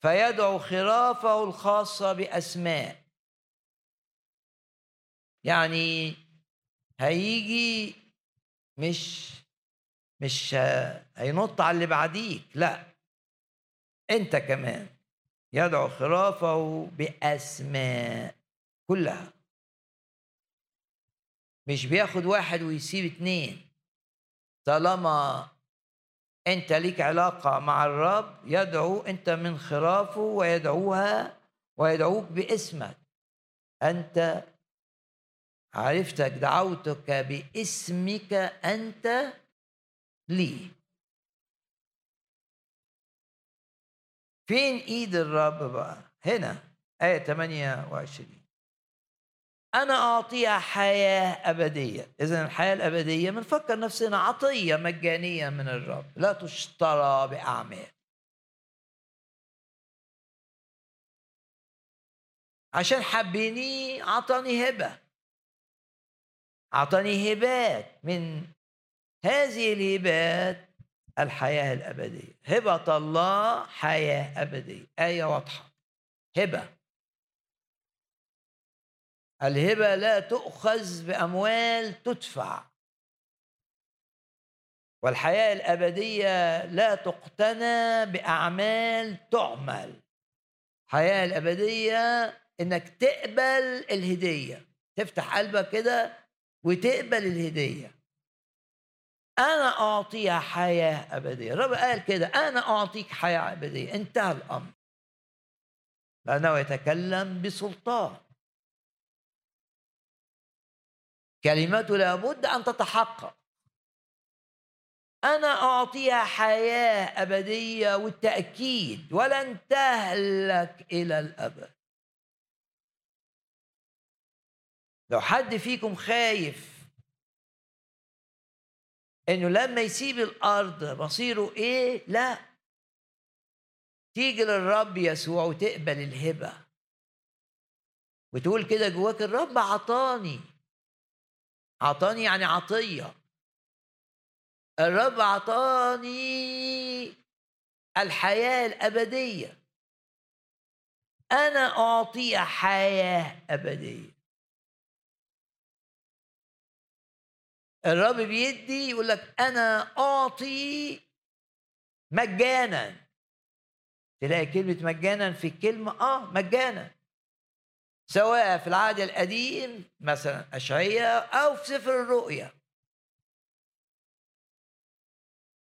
فيدعو خرافه الخاصة بأسماء. يعني هيجي مش مش هينط على اللي بعديك لا. أنت كمان يدعو خرافه بأسماء كلها. مش بياخد واحد ويسيب اتنين. طالما أنت ليك علاقة مع الرب يدعو أنت من خرافه ويدعوها ويدعوك باسمك. أنت عرفتك دعوتك باسمك أنت لي فين إيد الرب بقى. هنا آية 28 أنا أعطيها حياة أبدية. اذا الحياة الأبدية بنفكر نفسنا عطية مجانية من الرب. لا تشترى بأعمال. عشان حبيني عطاني هبة. أعطاني هبات. من هذه الهبات الحياة الأبدية. هبة الله حياة أبدية. إيه واضحة. هبة. الهبة لا تؤخذ بأموال تدفع. والحياة الأبدية لا تقتنى بأعمال تعمل. الحياة الأبدية إنك تقبل الهدية. تفتح قلبك كده وتقبل الهدية. أنا أعطيها حياة أبدية. الرب قال كده أنا أعطيك حياة أبدية. انتهى الأمر. لأنه يتكلم بسلطان. كلمته لابد أن تتحقق. أنا أعطيها حياة أبدية والتأكيد. ولن تهلك إلى الأبد. لو حد فيكم خايف إنه لما يسيب الأرض مصيره إيه؟ لا. تيجي للرب يسوع وتقبل الهبة. وتقول كده جواك الرب عطاني. عطاني يعني عطية. الرب عطاني الحياة الأبدية. أنا أعطي حياة أبدية. الرب بيدي يقول لك أنا أعطي مجانا. تلاقي كلمة مجانا في الكلمة آه مجانا. سواء في العهد القديم مثلا أشعياء أو في سفر الرؤيا.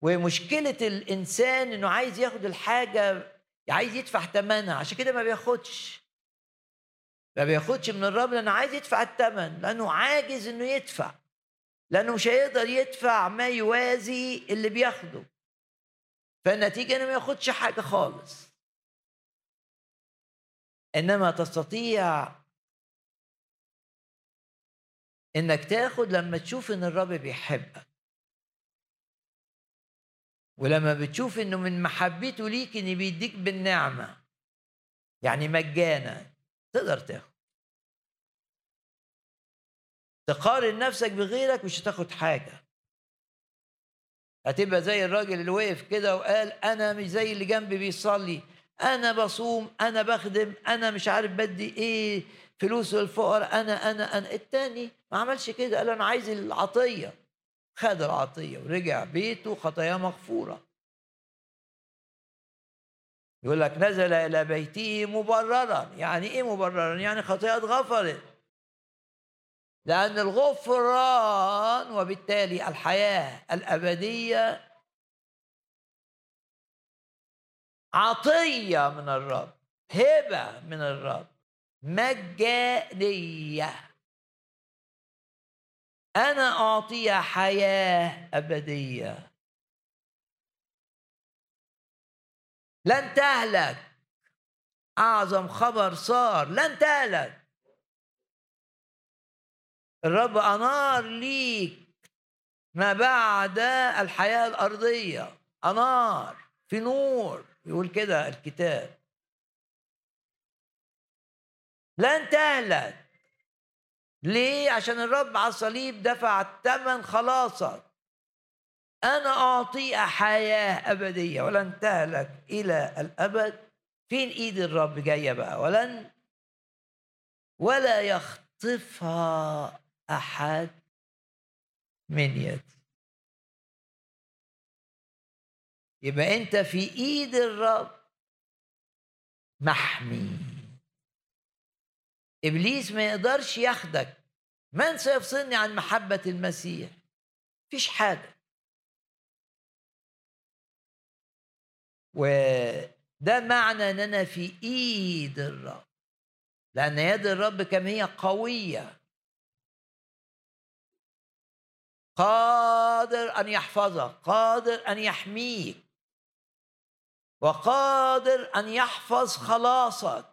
ومشكلة الإنسان إنه عايز ياخد الحاجة عايز يدفع ثمنها عشان كده ما بياخدش. ما بياخدش من الرب لأنه عايز يدفع الثمن لأنه عاجز إنه يدفع. لأنه مش هيقدر يدفع ما يوازي اللي بياخده. فالنتيجة إنه ما ياخدش حاجة خالص. إنما تستطيع إنك تاخد لما تشوف إن الرب بيحبك. ولما بتشوف إنه من محبته ليك إن بيديك بالنعمة. يعني مجانا تقدر تاخد. تقارن نفسك بغيرك مش هتاخد حاجة. هتبقى زي الراجل اللي وقف كده وقال أنا مش زي اللي جنبي بيصلي أنا بصوم أنا بخدم أنا مش عارف بدي إيه فلوس للفقراء أنا أنا أنا. التاني ما عملش كده قال أنا عايز العطية. خد العطية ورجع بيته خطاياه مغفورة. يقول لك نزل إلى بيته مبررا. يعني إيه مبررا؟ يعني خطاياه اتغفرت. لأن الغفران وبالتالي الحياة الأبدية عطية من الرب هبة من الرب مجانية. أنا اعطيها حياة أبدية. لن تهلك. أعظم خبر صار لن تهلك. الرب أنار ليك ما بعد الحياة الأرضية. أنار في نور يقول كده الكتاب. لن تهلك ليه؟ عشان الرب على الصليب دفع الثمن خلاصك أنا أعطي حياة أبدية. ولن تهلك إلى الأبد. فين إيد الرب جاية بقى؟ ولن ولا يخطفها أحد من يدي يبقى أنت في إيد الرب. محمي. إبليس ما يقدرش ياخدك. من سيفصلني عن محبة المسيح. فيش حاجة. وده معنى إن أنا في إيد الرب. لأن يد الرب كم هي قوية. قادر أن يحفظك قادر أن يحميك وقادر أن يحفظ خلاصك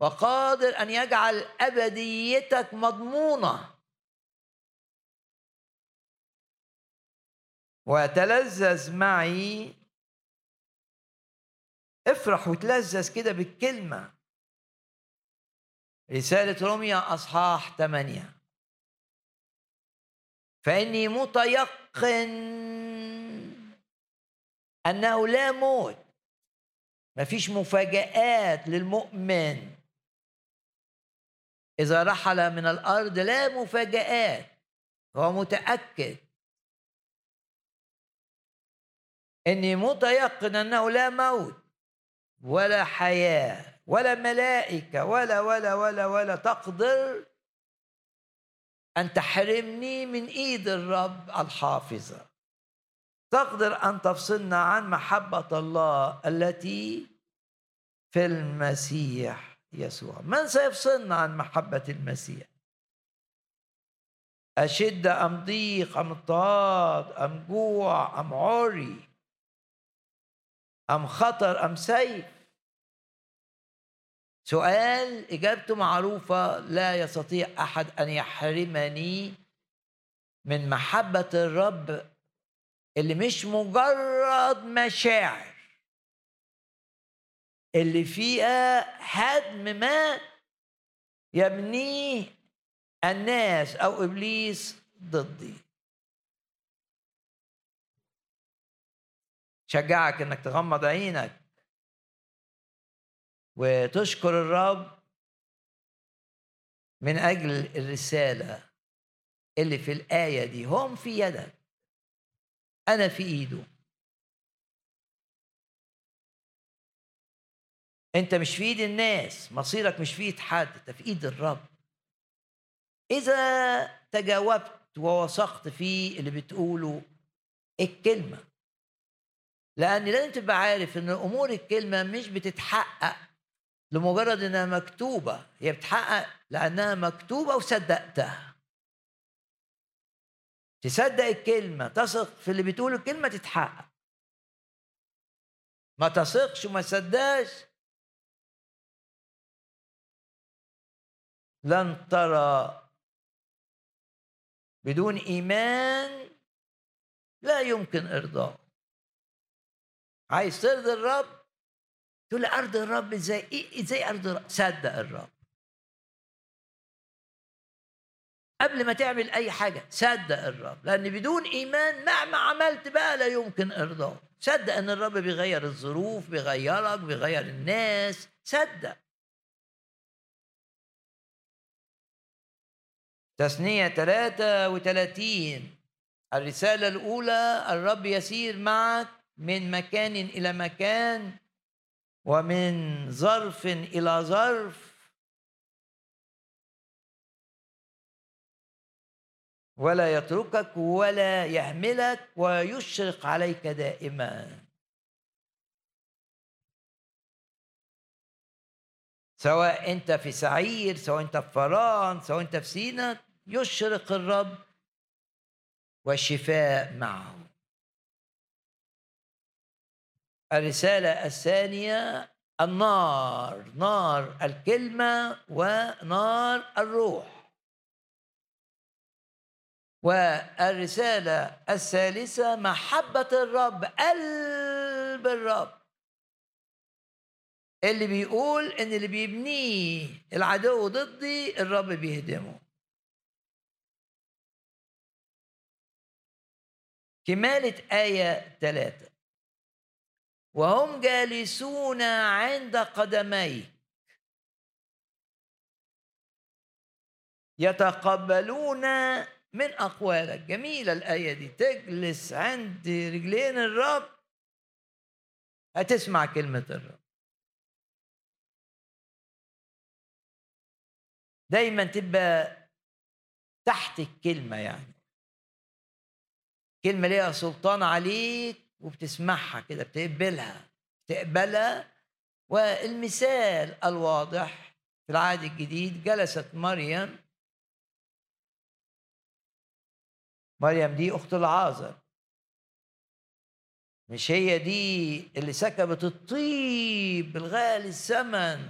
وقادر أن يجعل أبديتك مضمونة. وتلذذ معي. افرح وتلذذ كده بالكلمة. رسالة روميا أصحاح 8 فاني متيقن انه لا موت. مفيش مفاجآت للمؤمن. إذا رحل من الأرض لا مفاجآت. هو متأكد. إني متيقن أنه لا موت. ولا حياة ولا ملائكة ولا ولا ولا ولا تقدر أن تحرمني من إيد الرب الحافظة. تقدر أن تفصلنا عن محبة الله التي في المسيح يسوع. من سيفصلنا عن محبة المسيح؟ أشد أم ضيق أم اضطهاد أم جوع أم عري أم خطر أم سيف؟ سؤال إجابته معروفة لا يستطيع أحد أن يحرمني من محبة الرب اللي مش مجرد مشاعر اللي فيها هدم ما يبنيه الناس أو إبليس ضدي. شجعك إنك تغمض عينك. وتشكر الرب من أجل الرسالة اللي في الآية دي. هم في يدك أنا في إيده. أنت مش في إيد الناس مصيرك مش في إيد حد أنت في إيد الرب. إذا تجاوبت ووثقت في اللي بتقوله الكلمة لأن لازم تبقى عارف إن أمور الكلمة مش بتتحقق لمجرد إنها مكتوبة هي بتتحقق لأنها مكتوبة وصدقتها. تصدق الكلمة تثق في اللي بتقوله الكلمة تتحقق. ما تثقش وما تصدقش. لن ترى. بدون إيمان لا يمكن إرضاء عايز ترضي الرب؟ تقول أرض الرب إزاي إيه؟ إزاي أرض الرب. صدق الرب. قبل ما تعمل أي حاجة صدق الرب. لأن بدون إيمان مهما عملت بقى لا يمكن ارضاه صدق إن الرب بيغير الظروف بيغيرك بيغير الناس. صدق. تثنية 33 الرسالة الأولى الرب يسير معك من مكان إلى مكان. ومن ظرف إلى ظرف. ولا يتركك ولا يهملك ويشرق عليك دائما. سواء أنت في سعير سواء أنت في فران سواء أنت في سينا يشرق الرب والشفاء معه. الرسالة الثانية النار نار الكلمة ونار الروح. والرسالة الثالثة محبة الرب قلب الرب. اللي بيقول إن اللي بيبنيه العدو ضدي الرب بيهدمه. كمالة آية ثلاثة وهم جالسون عند قدميك يتقبلون من أقوالك جميلة. الآية دي تجلس عند رجلين الرب. هتسمع كلمة الرب. دايما تبقى تحت الكلمة يعني. كلمة ليها سلطان عليك. وبتسمعها كده بتقبلها تقبلها والمثال الواضح في العهد الجديد جلست مريم. مريم دي أخت العازر. مش هي دي اللي سكبت الطيب الغالي الثمن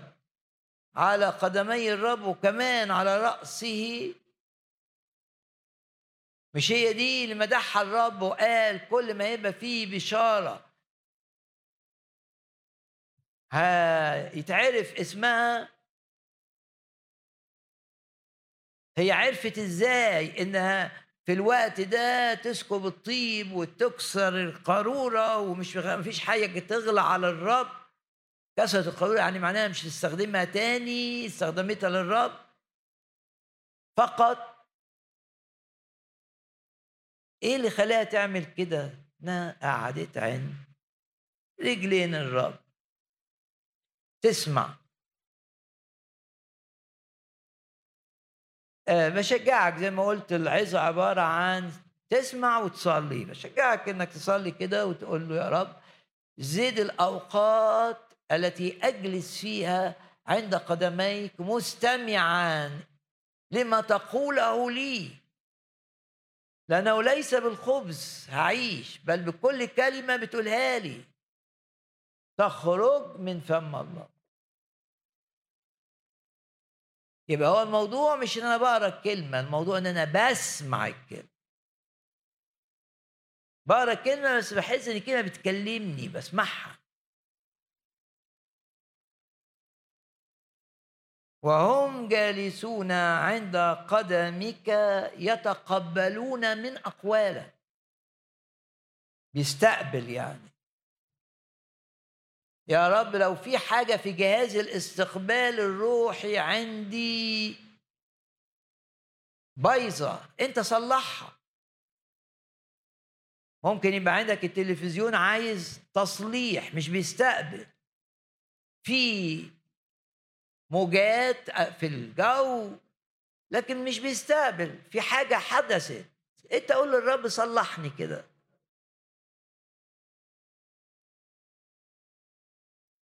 على قدمي الرب وكمان على رأسه؟ مش هي دي اللي مدحها الرب وقال كل ما يبقى فيه بشارة. هيتعرف اسمها هي عرفت إزاي انها في الوقت ده تسكب الطيب وتكسر القارورة ومش مفيش حاجة تغلى على الرب. كسرت القارورة يعني معناها مش تستخدمها تاني استخدمتها للرب. فقط إيه اللي خلاها تعمل كده؟ إنها قعدت عند رجلين الرب. تسمع. آه، بشجعك زي ما قلت العظة عبارة عن تسمع وتصلي. بشجعك إنك تصلي كده وتقول له يا رب زد الأوقات التي أجلس فيها عند قدميك مستمعا لما تقوله لي. لأنه ليس بالخبز هعيش بل بكل كلمة بتقولها لي. تخرج من فم الله. يبقى هو الموضوع مش إن أنا بقرأ الكلمة الموضوع إن أنا بسمع الكلمة. بقرأ الكلمة بس بحس إن الكلمة بتكلمني بسمعها. وهم جالسون عند قدمك يتقبلون من أقوالك بيستقبل يعني. يا رب لو في حاجة في جهاز الاستقبال الروحي عندي بايظة أنت صلحها. ممكن يبقى عندك التلفزيون عايز تصليح مش بيستقبل. في موجات في الجو لكن مش بيستقبل. في حاجة حدثت. انت قول للرب صلحني كده.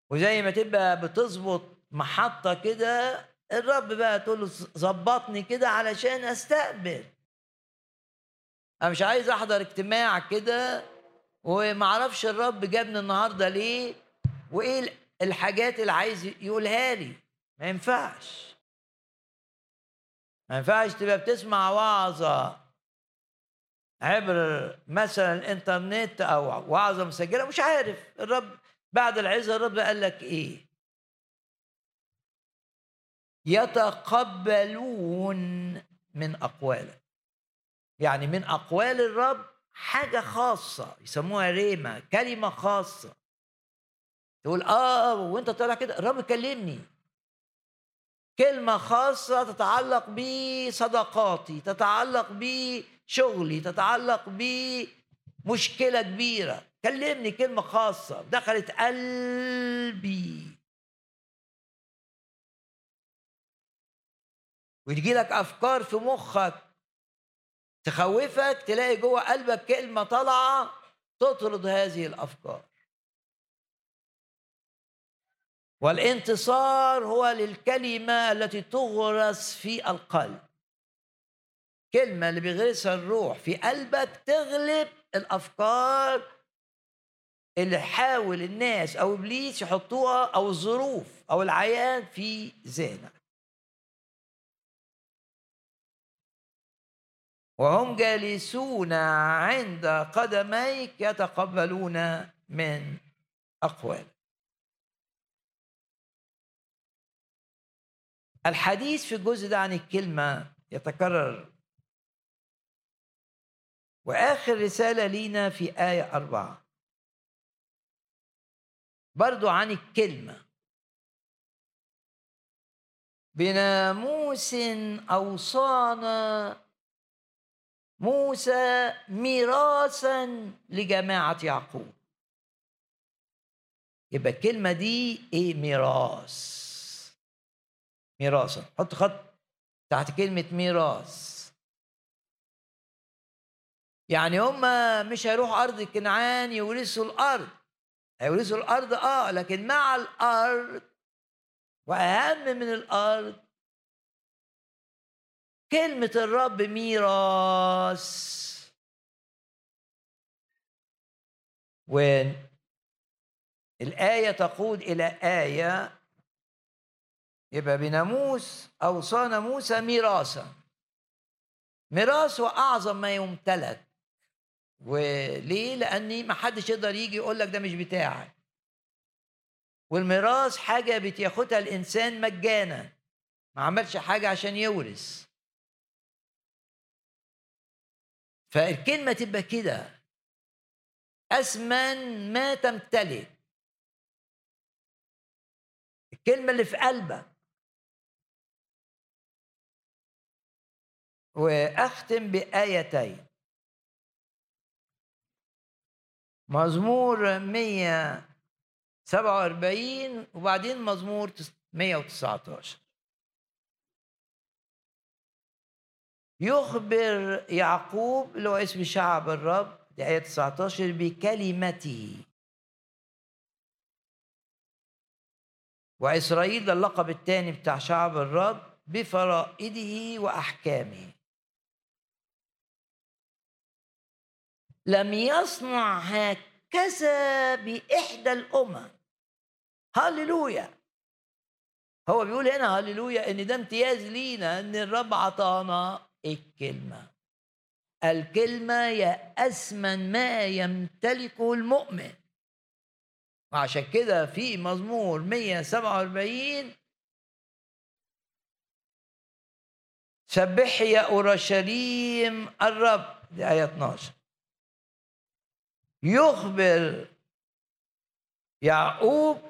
وزي ما تبقى بتظبط محطة كده الرب بقى تقول له ظبطني كده علشان أستقبل. أنا مش عايز أحضر اجتماع كده وما أعرفش الرب جابني النهارده ليه وإيه الحاجات اللي عايز يقولها لي. ما ينفعش. ما ينفعش تبقى بتسمع وعظة عبر مثلا الإنترنت أو وعظة مسجلة مش عارف الرب بعد العزة الرب قال لك إيه. يتقبلون من أقوالك يعني من أقوال الرب حاجة خاصة يسموها ريما كلمة خاصة. تقول آه وأنت طالع كده الرب كلمني. كلمة خاصة تتعلق بصداقاتي تتعلق بشغلي تتعلق بمشكلة كبيرة. كلمني كلمة خاصة دخلت قلبي. ويجي لك أفكار في مخك تخوفك تلاقي جوه قلبك كلمة طالعة تطرد هذه الأفكار. والانتصار هو للكلمة التي تغرس في القلب. كلمة اللي بيغرسها الروح في قلبك تغلب الأفكار اللي حاول الناس أو إبليس يحطوها أو الظروف أو العيان في ذهنك. وهم جالسون عند قدميك يتقبلون من أقوالك. الحديث في الجزء ده عن الكلمة يتكرر. وآخر رسالة لينا في آية أربعة. برضو عن الكلمة. بناموس أوصانا موسى ميراثا لجماعة يعقوب. يبقى الكلمة دي إيه ميراث؟ ميراثا حط خط تحت كلمة ميراث. يعني هم مش هيروحوا أرض كنعان يورثوا الأرض. هيورثوا الأرض آه لكن مع الأرض وأهم من الأرض كلمة الرب ميراث. وين الآية تقود إلى آية يبقى بناموس أوصانا موسى ميراثا. ميراث أعظم ما يمتلك. وليه؟ لأني ما حدش يقدر يجي يقول لك ده مش بتاعك. والميراث حاجة بتاخدها الإنسان مجانا. ما عملش حاجة عشان يورث. فالكلمة تبقى كده. أثمن ما تمتلك. الكلمة اللي في قلبك. وأختم بآيتين. مزمور 147 وبعدين مزمور 119 يخبر يعقوب اللي هو اسم شعب الرب دي آية 19 بكلمته. وإسرائيل ده اللقب الثاني بتاع شعب الرب بفرائده وأحكامه. لم يصنع هكذا بإحدى الأمم. هللويا. هو بيقول هنا هللويا إن ده امتياز لينا إن الرب عطانا الكلمة. الكلمة يا اثمن ما يمتلكه المؤمن. وعشان كده في مزمور 147 سبح يا أورشليم الرب. دي آية 12 يخبر يعقوب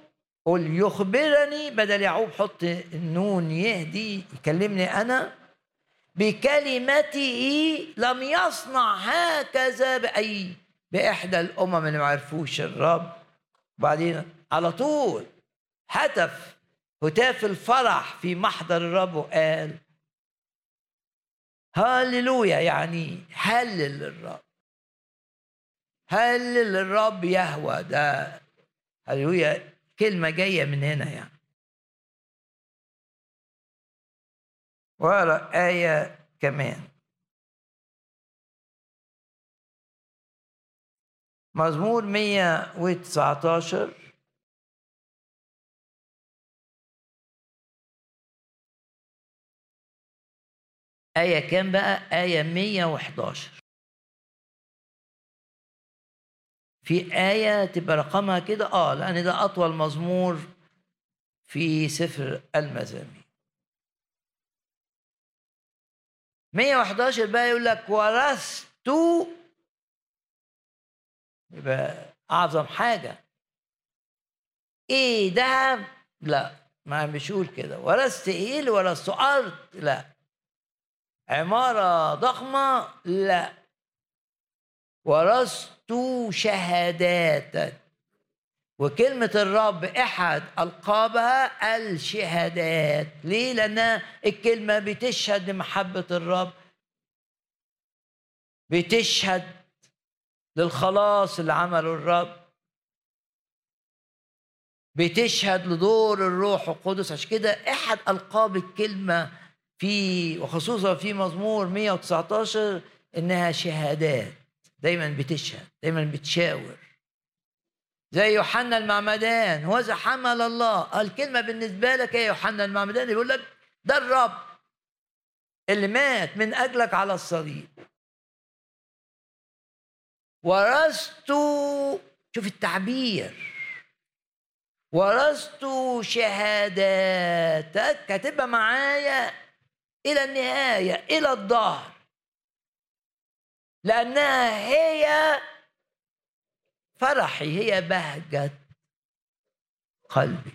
قل يخبرني بدل يعقوب حط النون يهدي يكلمني أنا بكلمته لم يصنع هكذا بأي بإحدى الأمم اللي ما عرفوش الرب. بعدين على طول هتف هتاف الفرح في محضر الرب وقال هاللويا يعني هلل الرب. هلل الرب يهوى ده؟ هللويا كلمة جاية من هنا يعني. وأقرأ آية كمان. مزمور 119 آية كام بقى؟ آية 111 في آية تبقى رقمها كده آه لأن ده أطول مزمور في سفر المزامير 111 بقى يقول لك ورثت يبقى أعظم حاجة إيه ده؟ لا ما مش يقول كده ورثت إيه اللي ورثت أرض؟ لا عمارة ضخمة؟ لا ورثت شهاداتك وكلمة الرب أحد ألقابها الشهادات. ليه؟ لأنها الكلمة بتشهد لمحبة الرب. بتشهد للخلاص اللي عمله الرب. بتشهد لدور الروح القدس. عشان كده أحد ألقاب الكلمة في وخصوصا في مزمور 119 إنها شهادات. دايما بتشهد دايما بتشاور. زي يوحنا المعمدان هو حمل الله الكلمة بالنسبة لك يا يوحنا المعمدان يقول لك ده الرب اللي مات من أجلك على الصليب. ورثت شوف التعبير. ورثت شهاداتك هتبقى معايا إلى النهاية إلى الظهر. لأنها هي فرحي هي بهجة قلبي.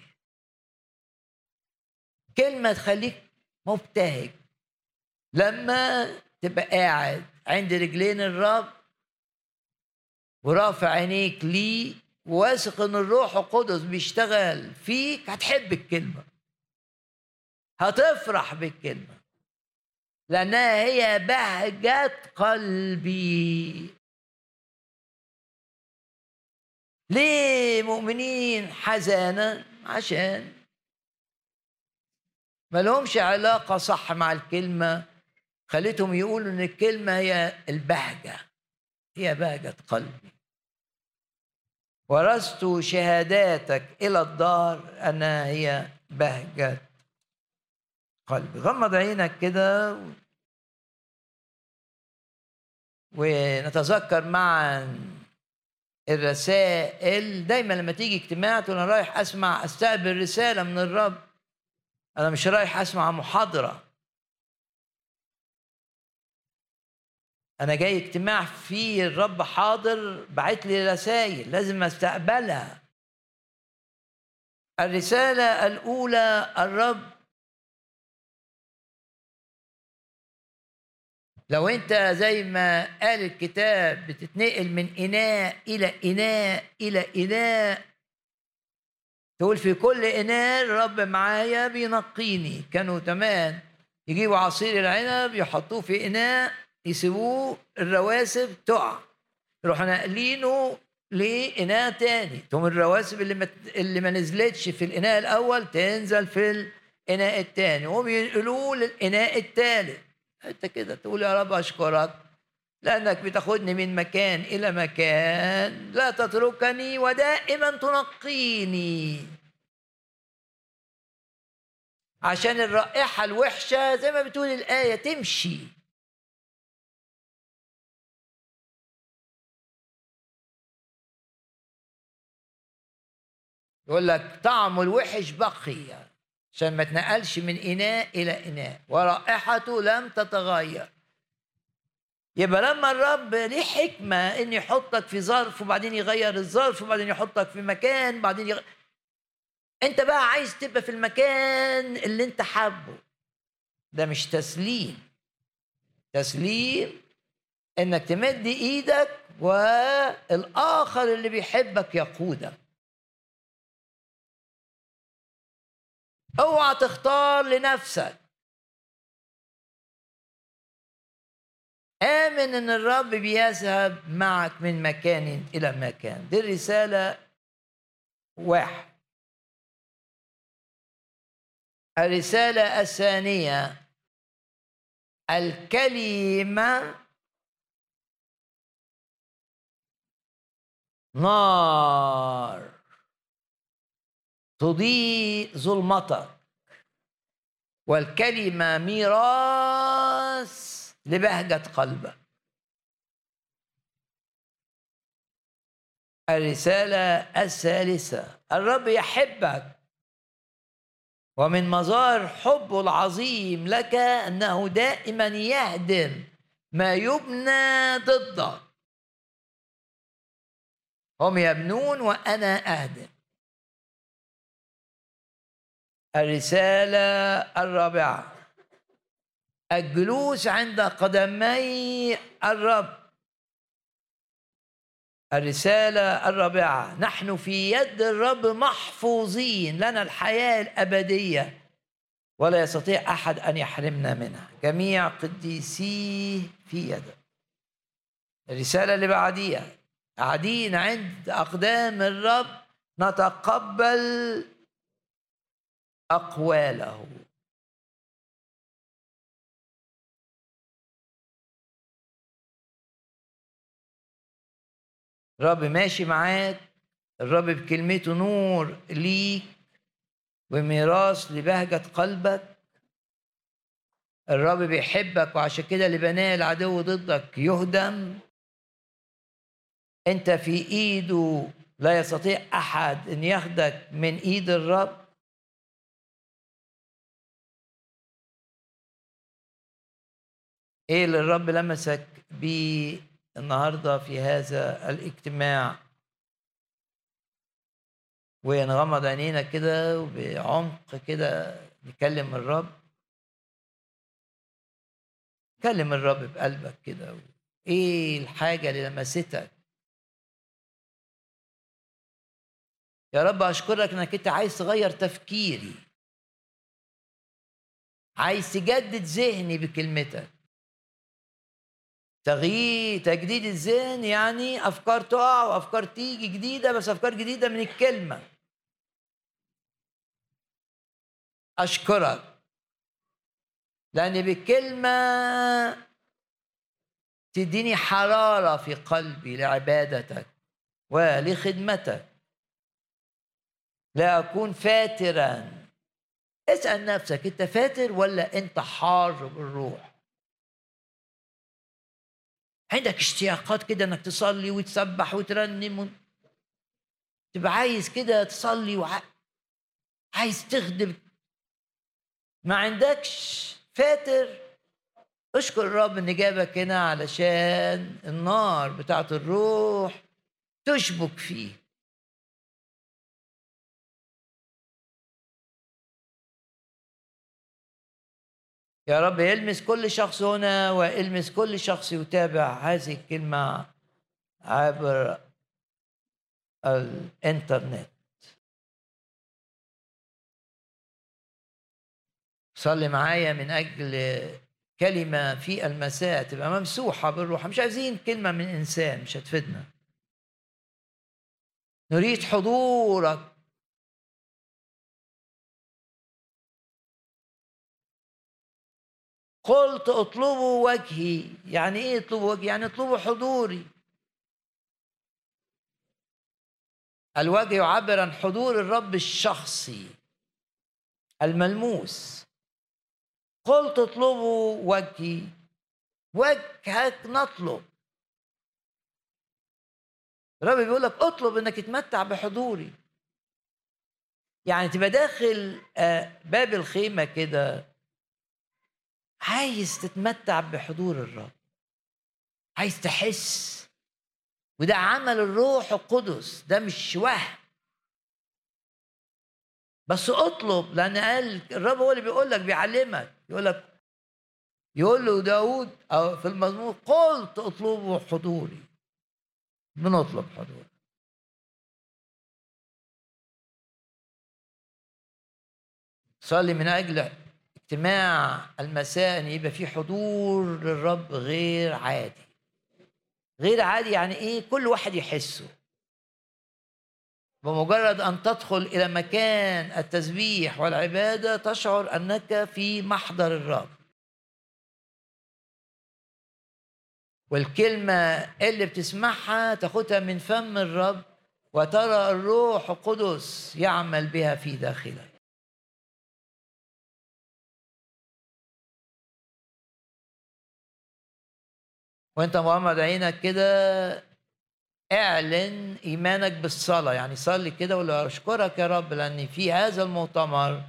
كلمة تخليك مبتهج. لما تبقى قاعد عند رجلين الرب ورافع عينيك ليه واثق إن الروح القدس بيشتغل فيك هتحب الكلمة. هتفرح بالكلمة. لأنها هي بهجة قلبي. ليه مؤمنين حزانا عشان ما لهمش علاقة صح مع الكلمة. خليتهم يقولوا إن الكلمة هي البهجة هي بهجة قلبي. ورثت شهاداتك إلى الدار أنها هي بهجة قلبي. غمض عينك كده ونتذكر معا الرسائل. دايما لما تيجي اجتماع تقول أنا رايح أسمع أستقبل رسالة من الرب أنا مش رايح أسمع محاضرة. أنا جاي اجتماع فيه الرب حاضر بعت لي رسائل لازم أستقبلها. الرسالة الأولى الرب لو انت زي ما قال الكتاب بتتنقل من إناء إلى إناء إلى إناء تقول في كل إناء الرب معايا بينقيني. كانوا تمام يجيبوا عصير العنب يحطوه في إناء يسيبوه الرواسب تقع. يروحوا ناقلينه لإناء تاني. تقوم الرواسب اللي ما اللي ما نزلتش في الإناء الأول تنزل في الإناء التاني. وهم ينقلوه للإناء التالت. انت كده تقول يا رب اشكرك لأنك بتاخدني من مكان إلى مكان لا تتركني ودائما تنقيني. عشان الرائحة الوحشة زي ما بتقول الآية تمشي. يقول لك طعم الوحش بقي عشان ما تنقلش من إناء إلى إناء. ورائحته لم تتغير. يبقى لما الرب ليه حكمة إن يحطك في ظرف وبعدين يغير الظرف وبعدين يحطك في مكان بعدين يغ... أنت بقى عايز تبقى في المكان اللي أنت حابه. ده مش تسليم. تسليم إنك تمد إيدك والآخر اللي بيحبك يقودك. اوعى تختار لنفسك. آمن إن الرب بيذهب معك من مكان إلى مكان. دي الرسالة واحد. الرسالة الثانية الكلمة نار. تضيء ظلمتك والكلمة ميراث لبهجة قلبك. الرسالة الثالثة الرب يحبك. ومن مظاهر حبه العظيم لك أنه دائما يهدم ما يبنى ضدك. هم يبنون وأنا أهدم. الرسالة الرابعة. الجلوس عند قدمي الرب. الرسالة الرابعة. نحن في يد الرب محفوظين. لنا الحياة الأبدية. ولا يستطيع أحد أن يحرمنا منها. جميع قديسيه في يده الرسالة اللي بعديها. قاعدين عند أقدام الرب. نتقبل أقواله. الرب ماشي معاك الرب بكلمته نور ليك وميراث لبهجة قلبك. الرب بيحبك وعشان كده اللي بناه العدو ضدك يهدم. أنت في إيده لا يستطيع أحد أن ياخدك من إيد الرب. إيه اللي الرب لمسك بيه النهارده في هذا الاجتماع؟ ونغمض عينينا كده وبعمق كده نكلم الرب. كلم الرب بقلبك كده. إيه الحاجة اللي لمستك؟ يا رب أشكرك إنك أنت عايز تغير تفكيري. عايز تجدد ذهني بكلمتك. تغيير تجديد الذهن يعني أفكار تقع وأفكار تيجي جديدة بس أفكار جديدة من الكلمة. أشكرك. لأن بالكلمة تديني حرارة في قلبي لعبادتك ولخدمتك. لا أكون فاترا. اسأل نفسك أنت فاتر ولا أنت حار بالروح؟ عندك اشتياقات كده انك تصلي وتسبح وترنم تبقى عايز كده تصلي وعايز تخدم. ما عندكش؟ فاتر. اشكر الرب ان جابك هنا علشان النار بتاعت الروح تشبك فيه. يا رب يلمس كل شخص هنا ويلمس كل شخص يتابع هذه الكلمة عبر الإنترنت. صلي معايا من أجل كلمة في المساء تبقى ممسوحة بالروح. مش عايزين كلمة من إنسان مش هتفيدنا. نريد حضورك. قلت اطلبوا وجهي. يعني إيه اطلبوا وجهي؟ يعني اطلبوا حضوري. الوجه يعبر عن حضور الرب الشخصي الملموس. قلت اطلبوا وجهي. وجهك نطلب. الرب بيقول لك اطلب إنك تتمتع بحضوري. يعني تبقى داخل آه، باب الخيمة كده. عايز تتمتع بحضور الرب. عايز تحس. وده عمل الروح القدس. ده مش وهم. بس اطلب لأن قال الرب هو اللي بيقول لك بيعلمك. يقول لك يقول له داود أو في المزمور قلت اطلبوا حضوري. بنطلب حضور صلي من أجل اجتماع المساء إن يبقى في حضور للرب غير عادي. غير عادي يعني إيه؟ كل واحد يحسه. بمجرد أن تدخل إلى مكان التسبيح والعبادة تشعر أنك في محضر الرب. والكلمة اللي بتسمعها تاخدها من فم الرب وترى الروح القدس يعمل بها في داخلك. وانت مغمض عينك كده اعلن إيمانك بالصلاة. يعني صلي كده وقول أشكرك يا رب لأن في هذا المؤتمر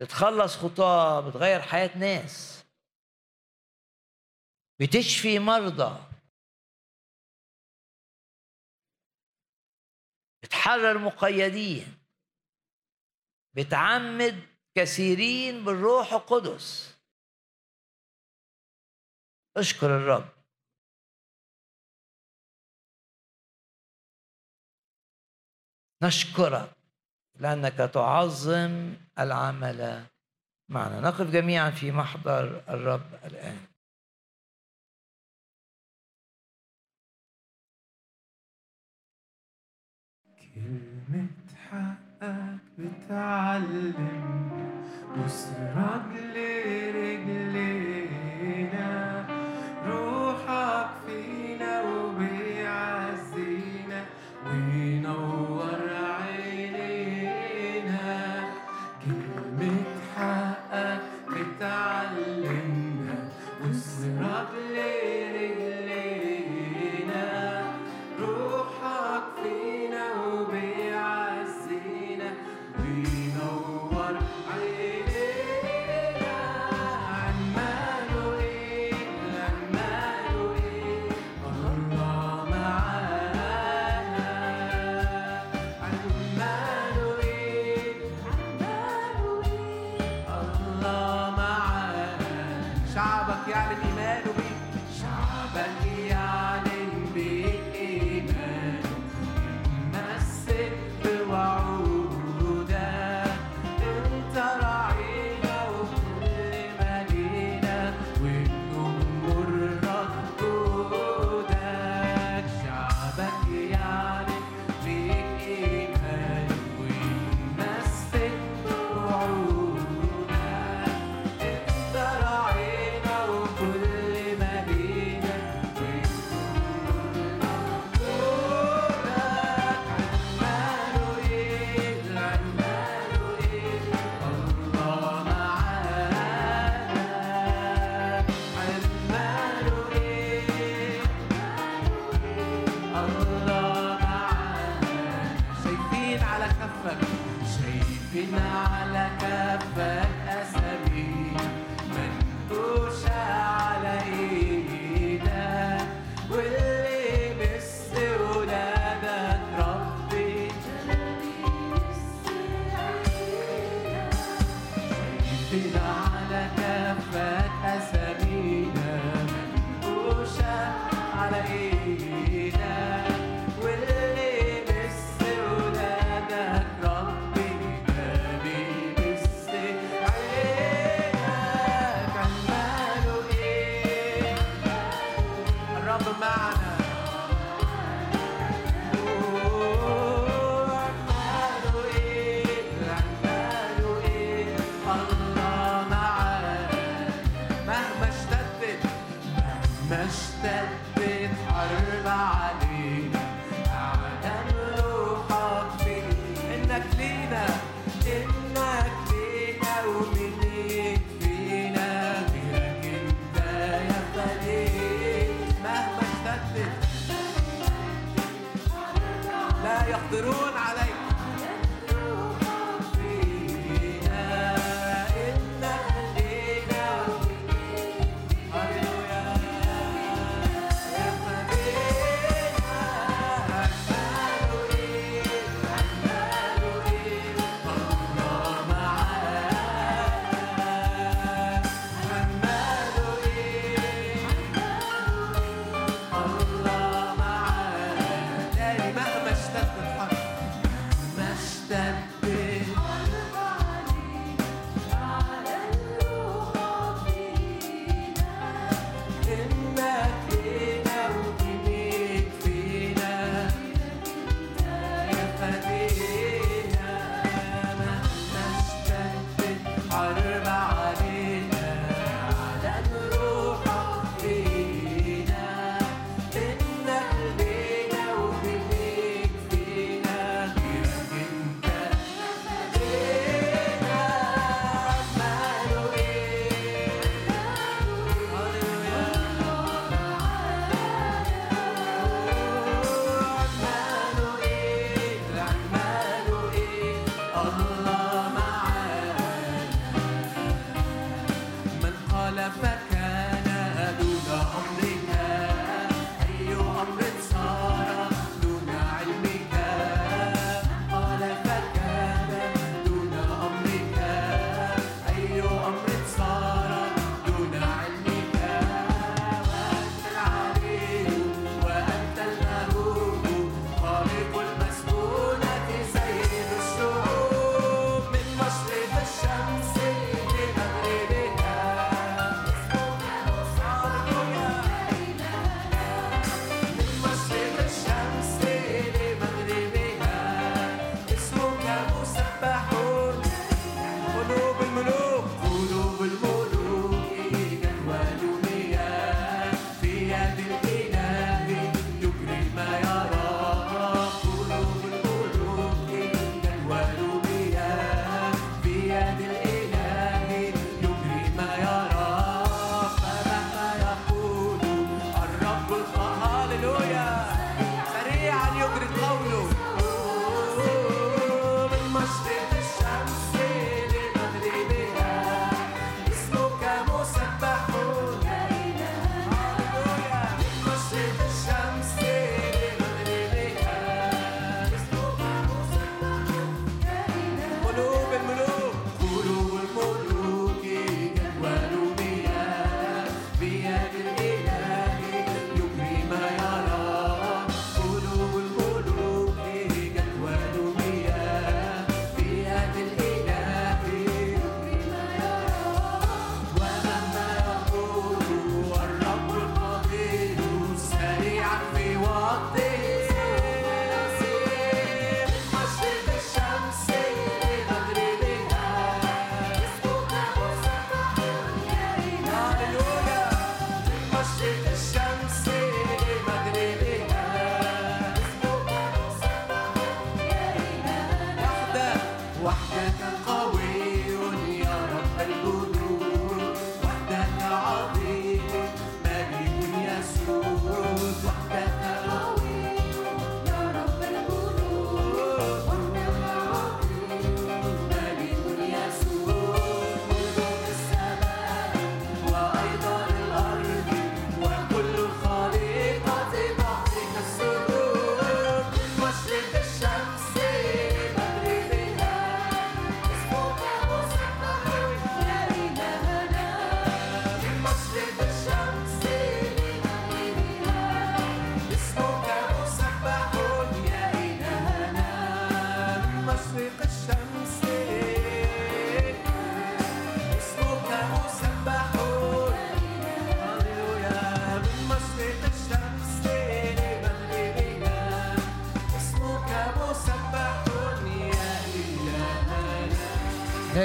بتخلص خطاه بتغير حياة ناس. بتشفي مرضى. بتحرر مقيدين. بتعمد كثيرين بالروح القدس. أشكر الرب. نشكرك لأنك تعظم العمل معنا. نقف جميعا في محضر الرب الآن. كلمة حقك بتعلم وسرك لرجلينا harp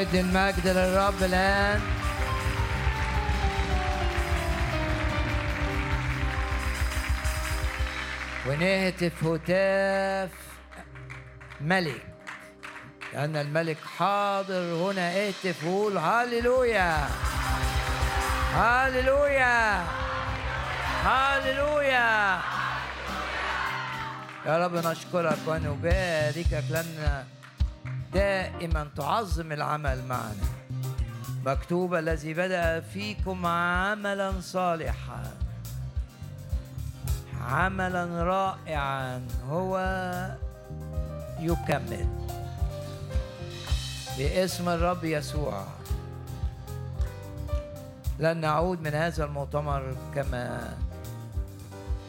ندي المجد للرب الآن. ونهتف هتاف ملك لأن الملك حاضر هنا. اهتف وقول هاليلويا هاليلويا هاليلويا يا رب نشكرك ونباركك لأن دائما تعظم العمل معنا. مكتوب الذي بدأ فيكم عملا صالحا. عملا رائعا هو يكمل. باسم الرب يسوع. لن نعود من هذا المؤتمر كما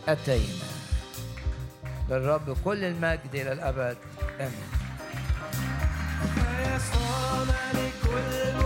أتينا. للرب كل المجد إلى الأبد. آمين. on and equilibrium.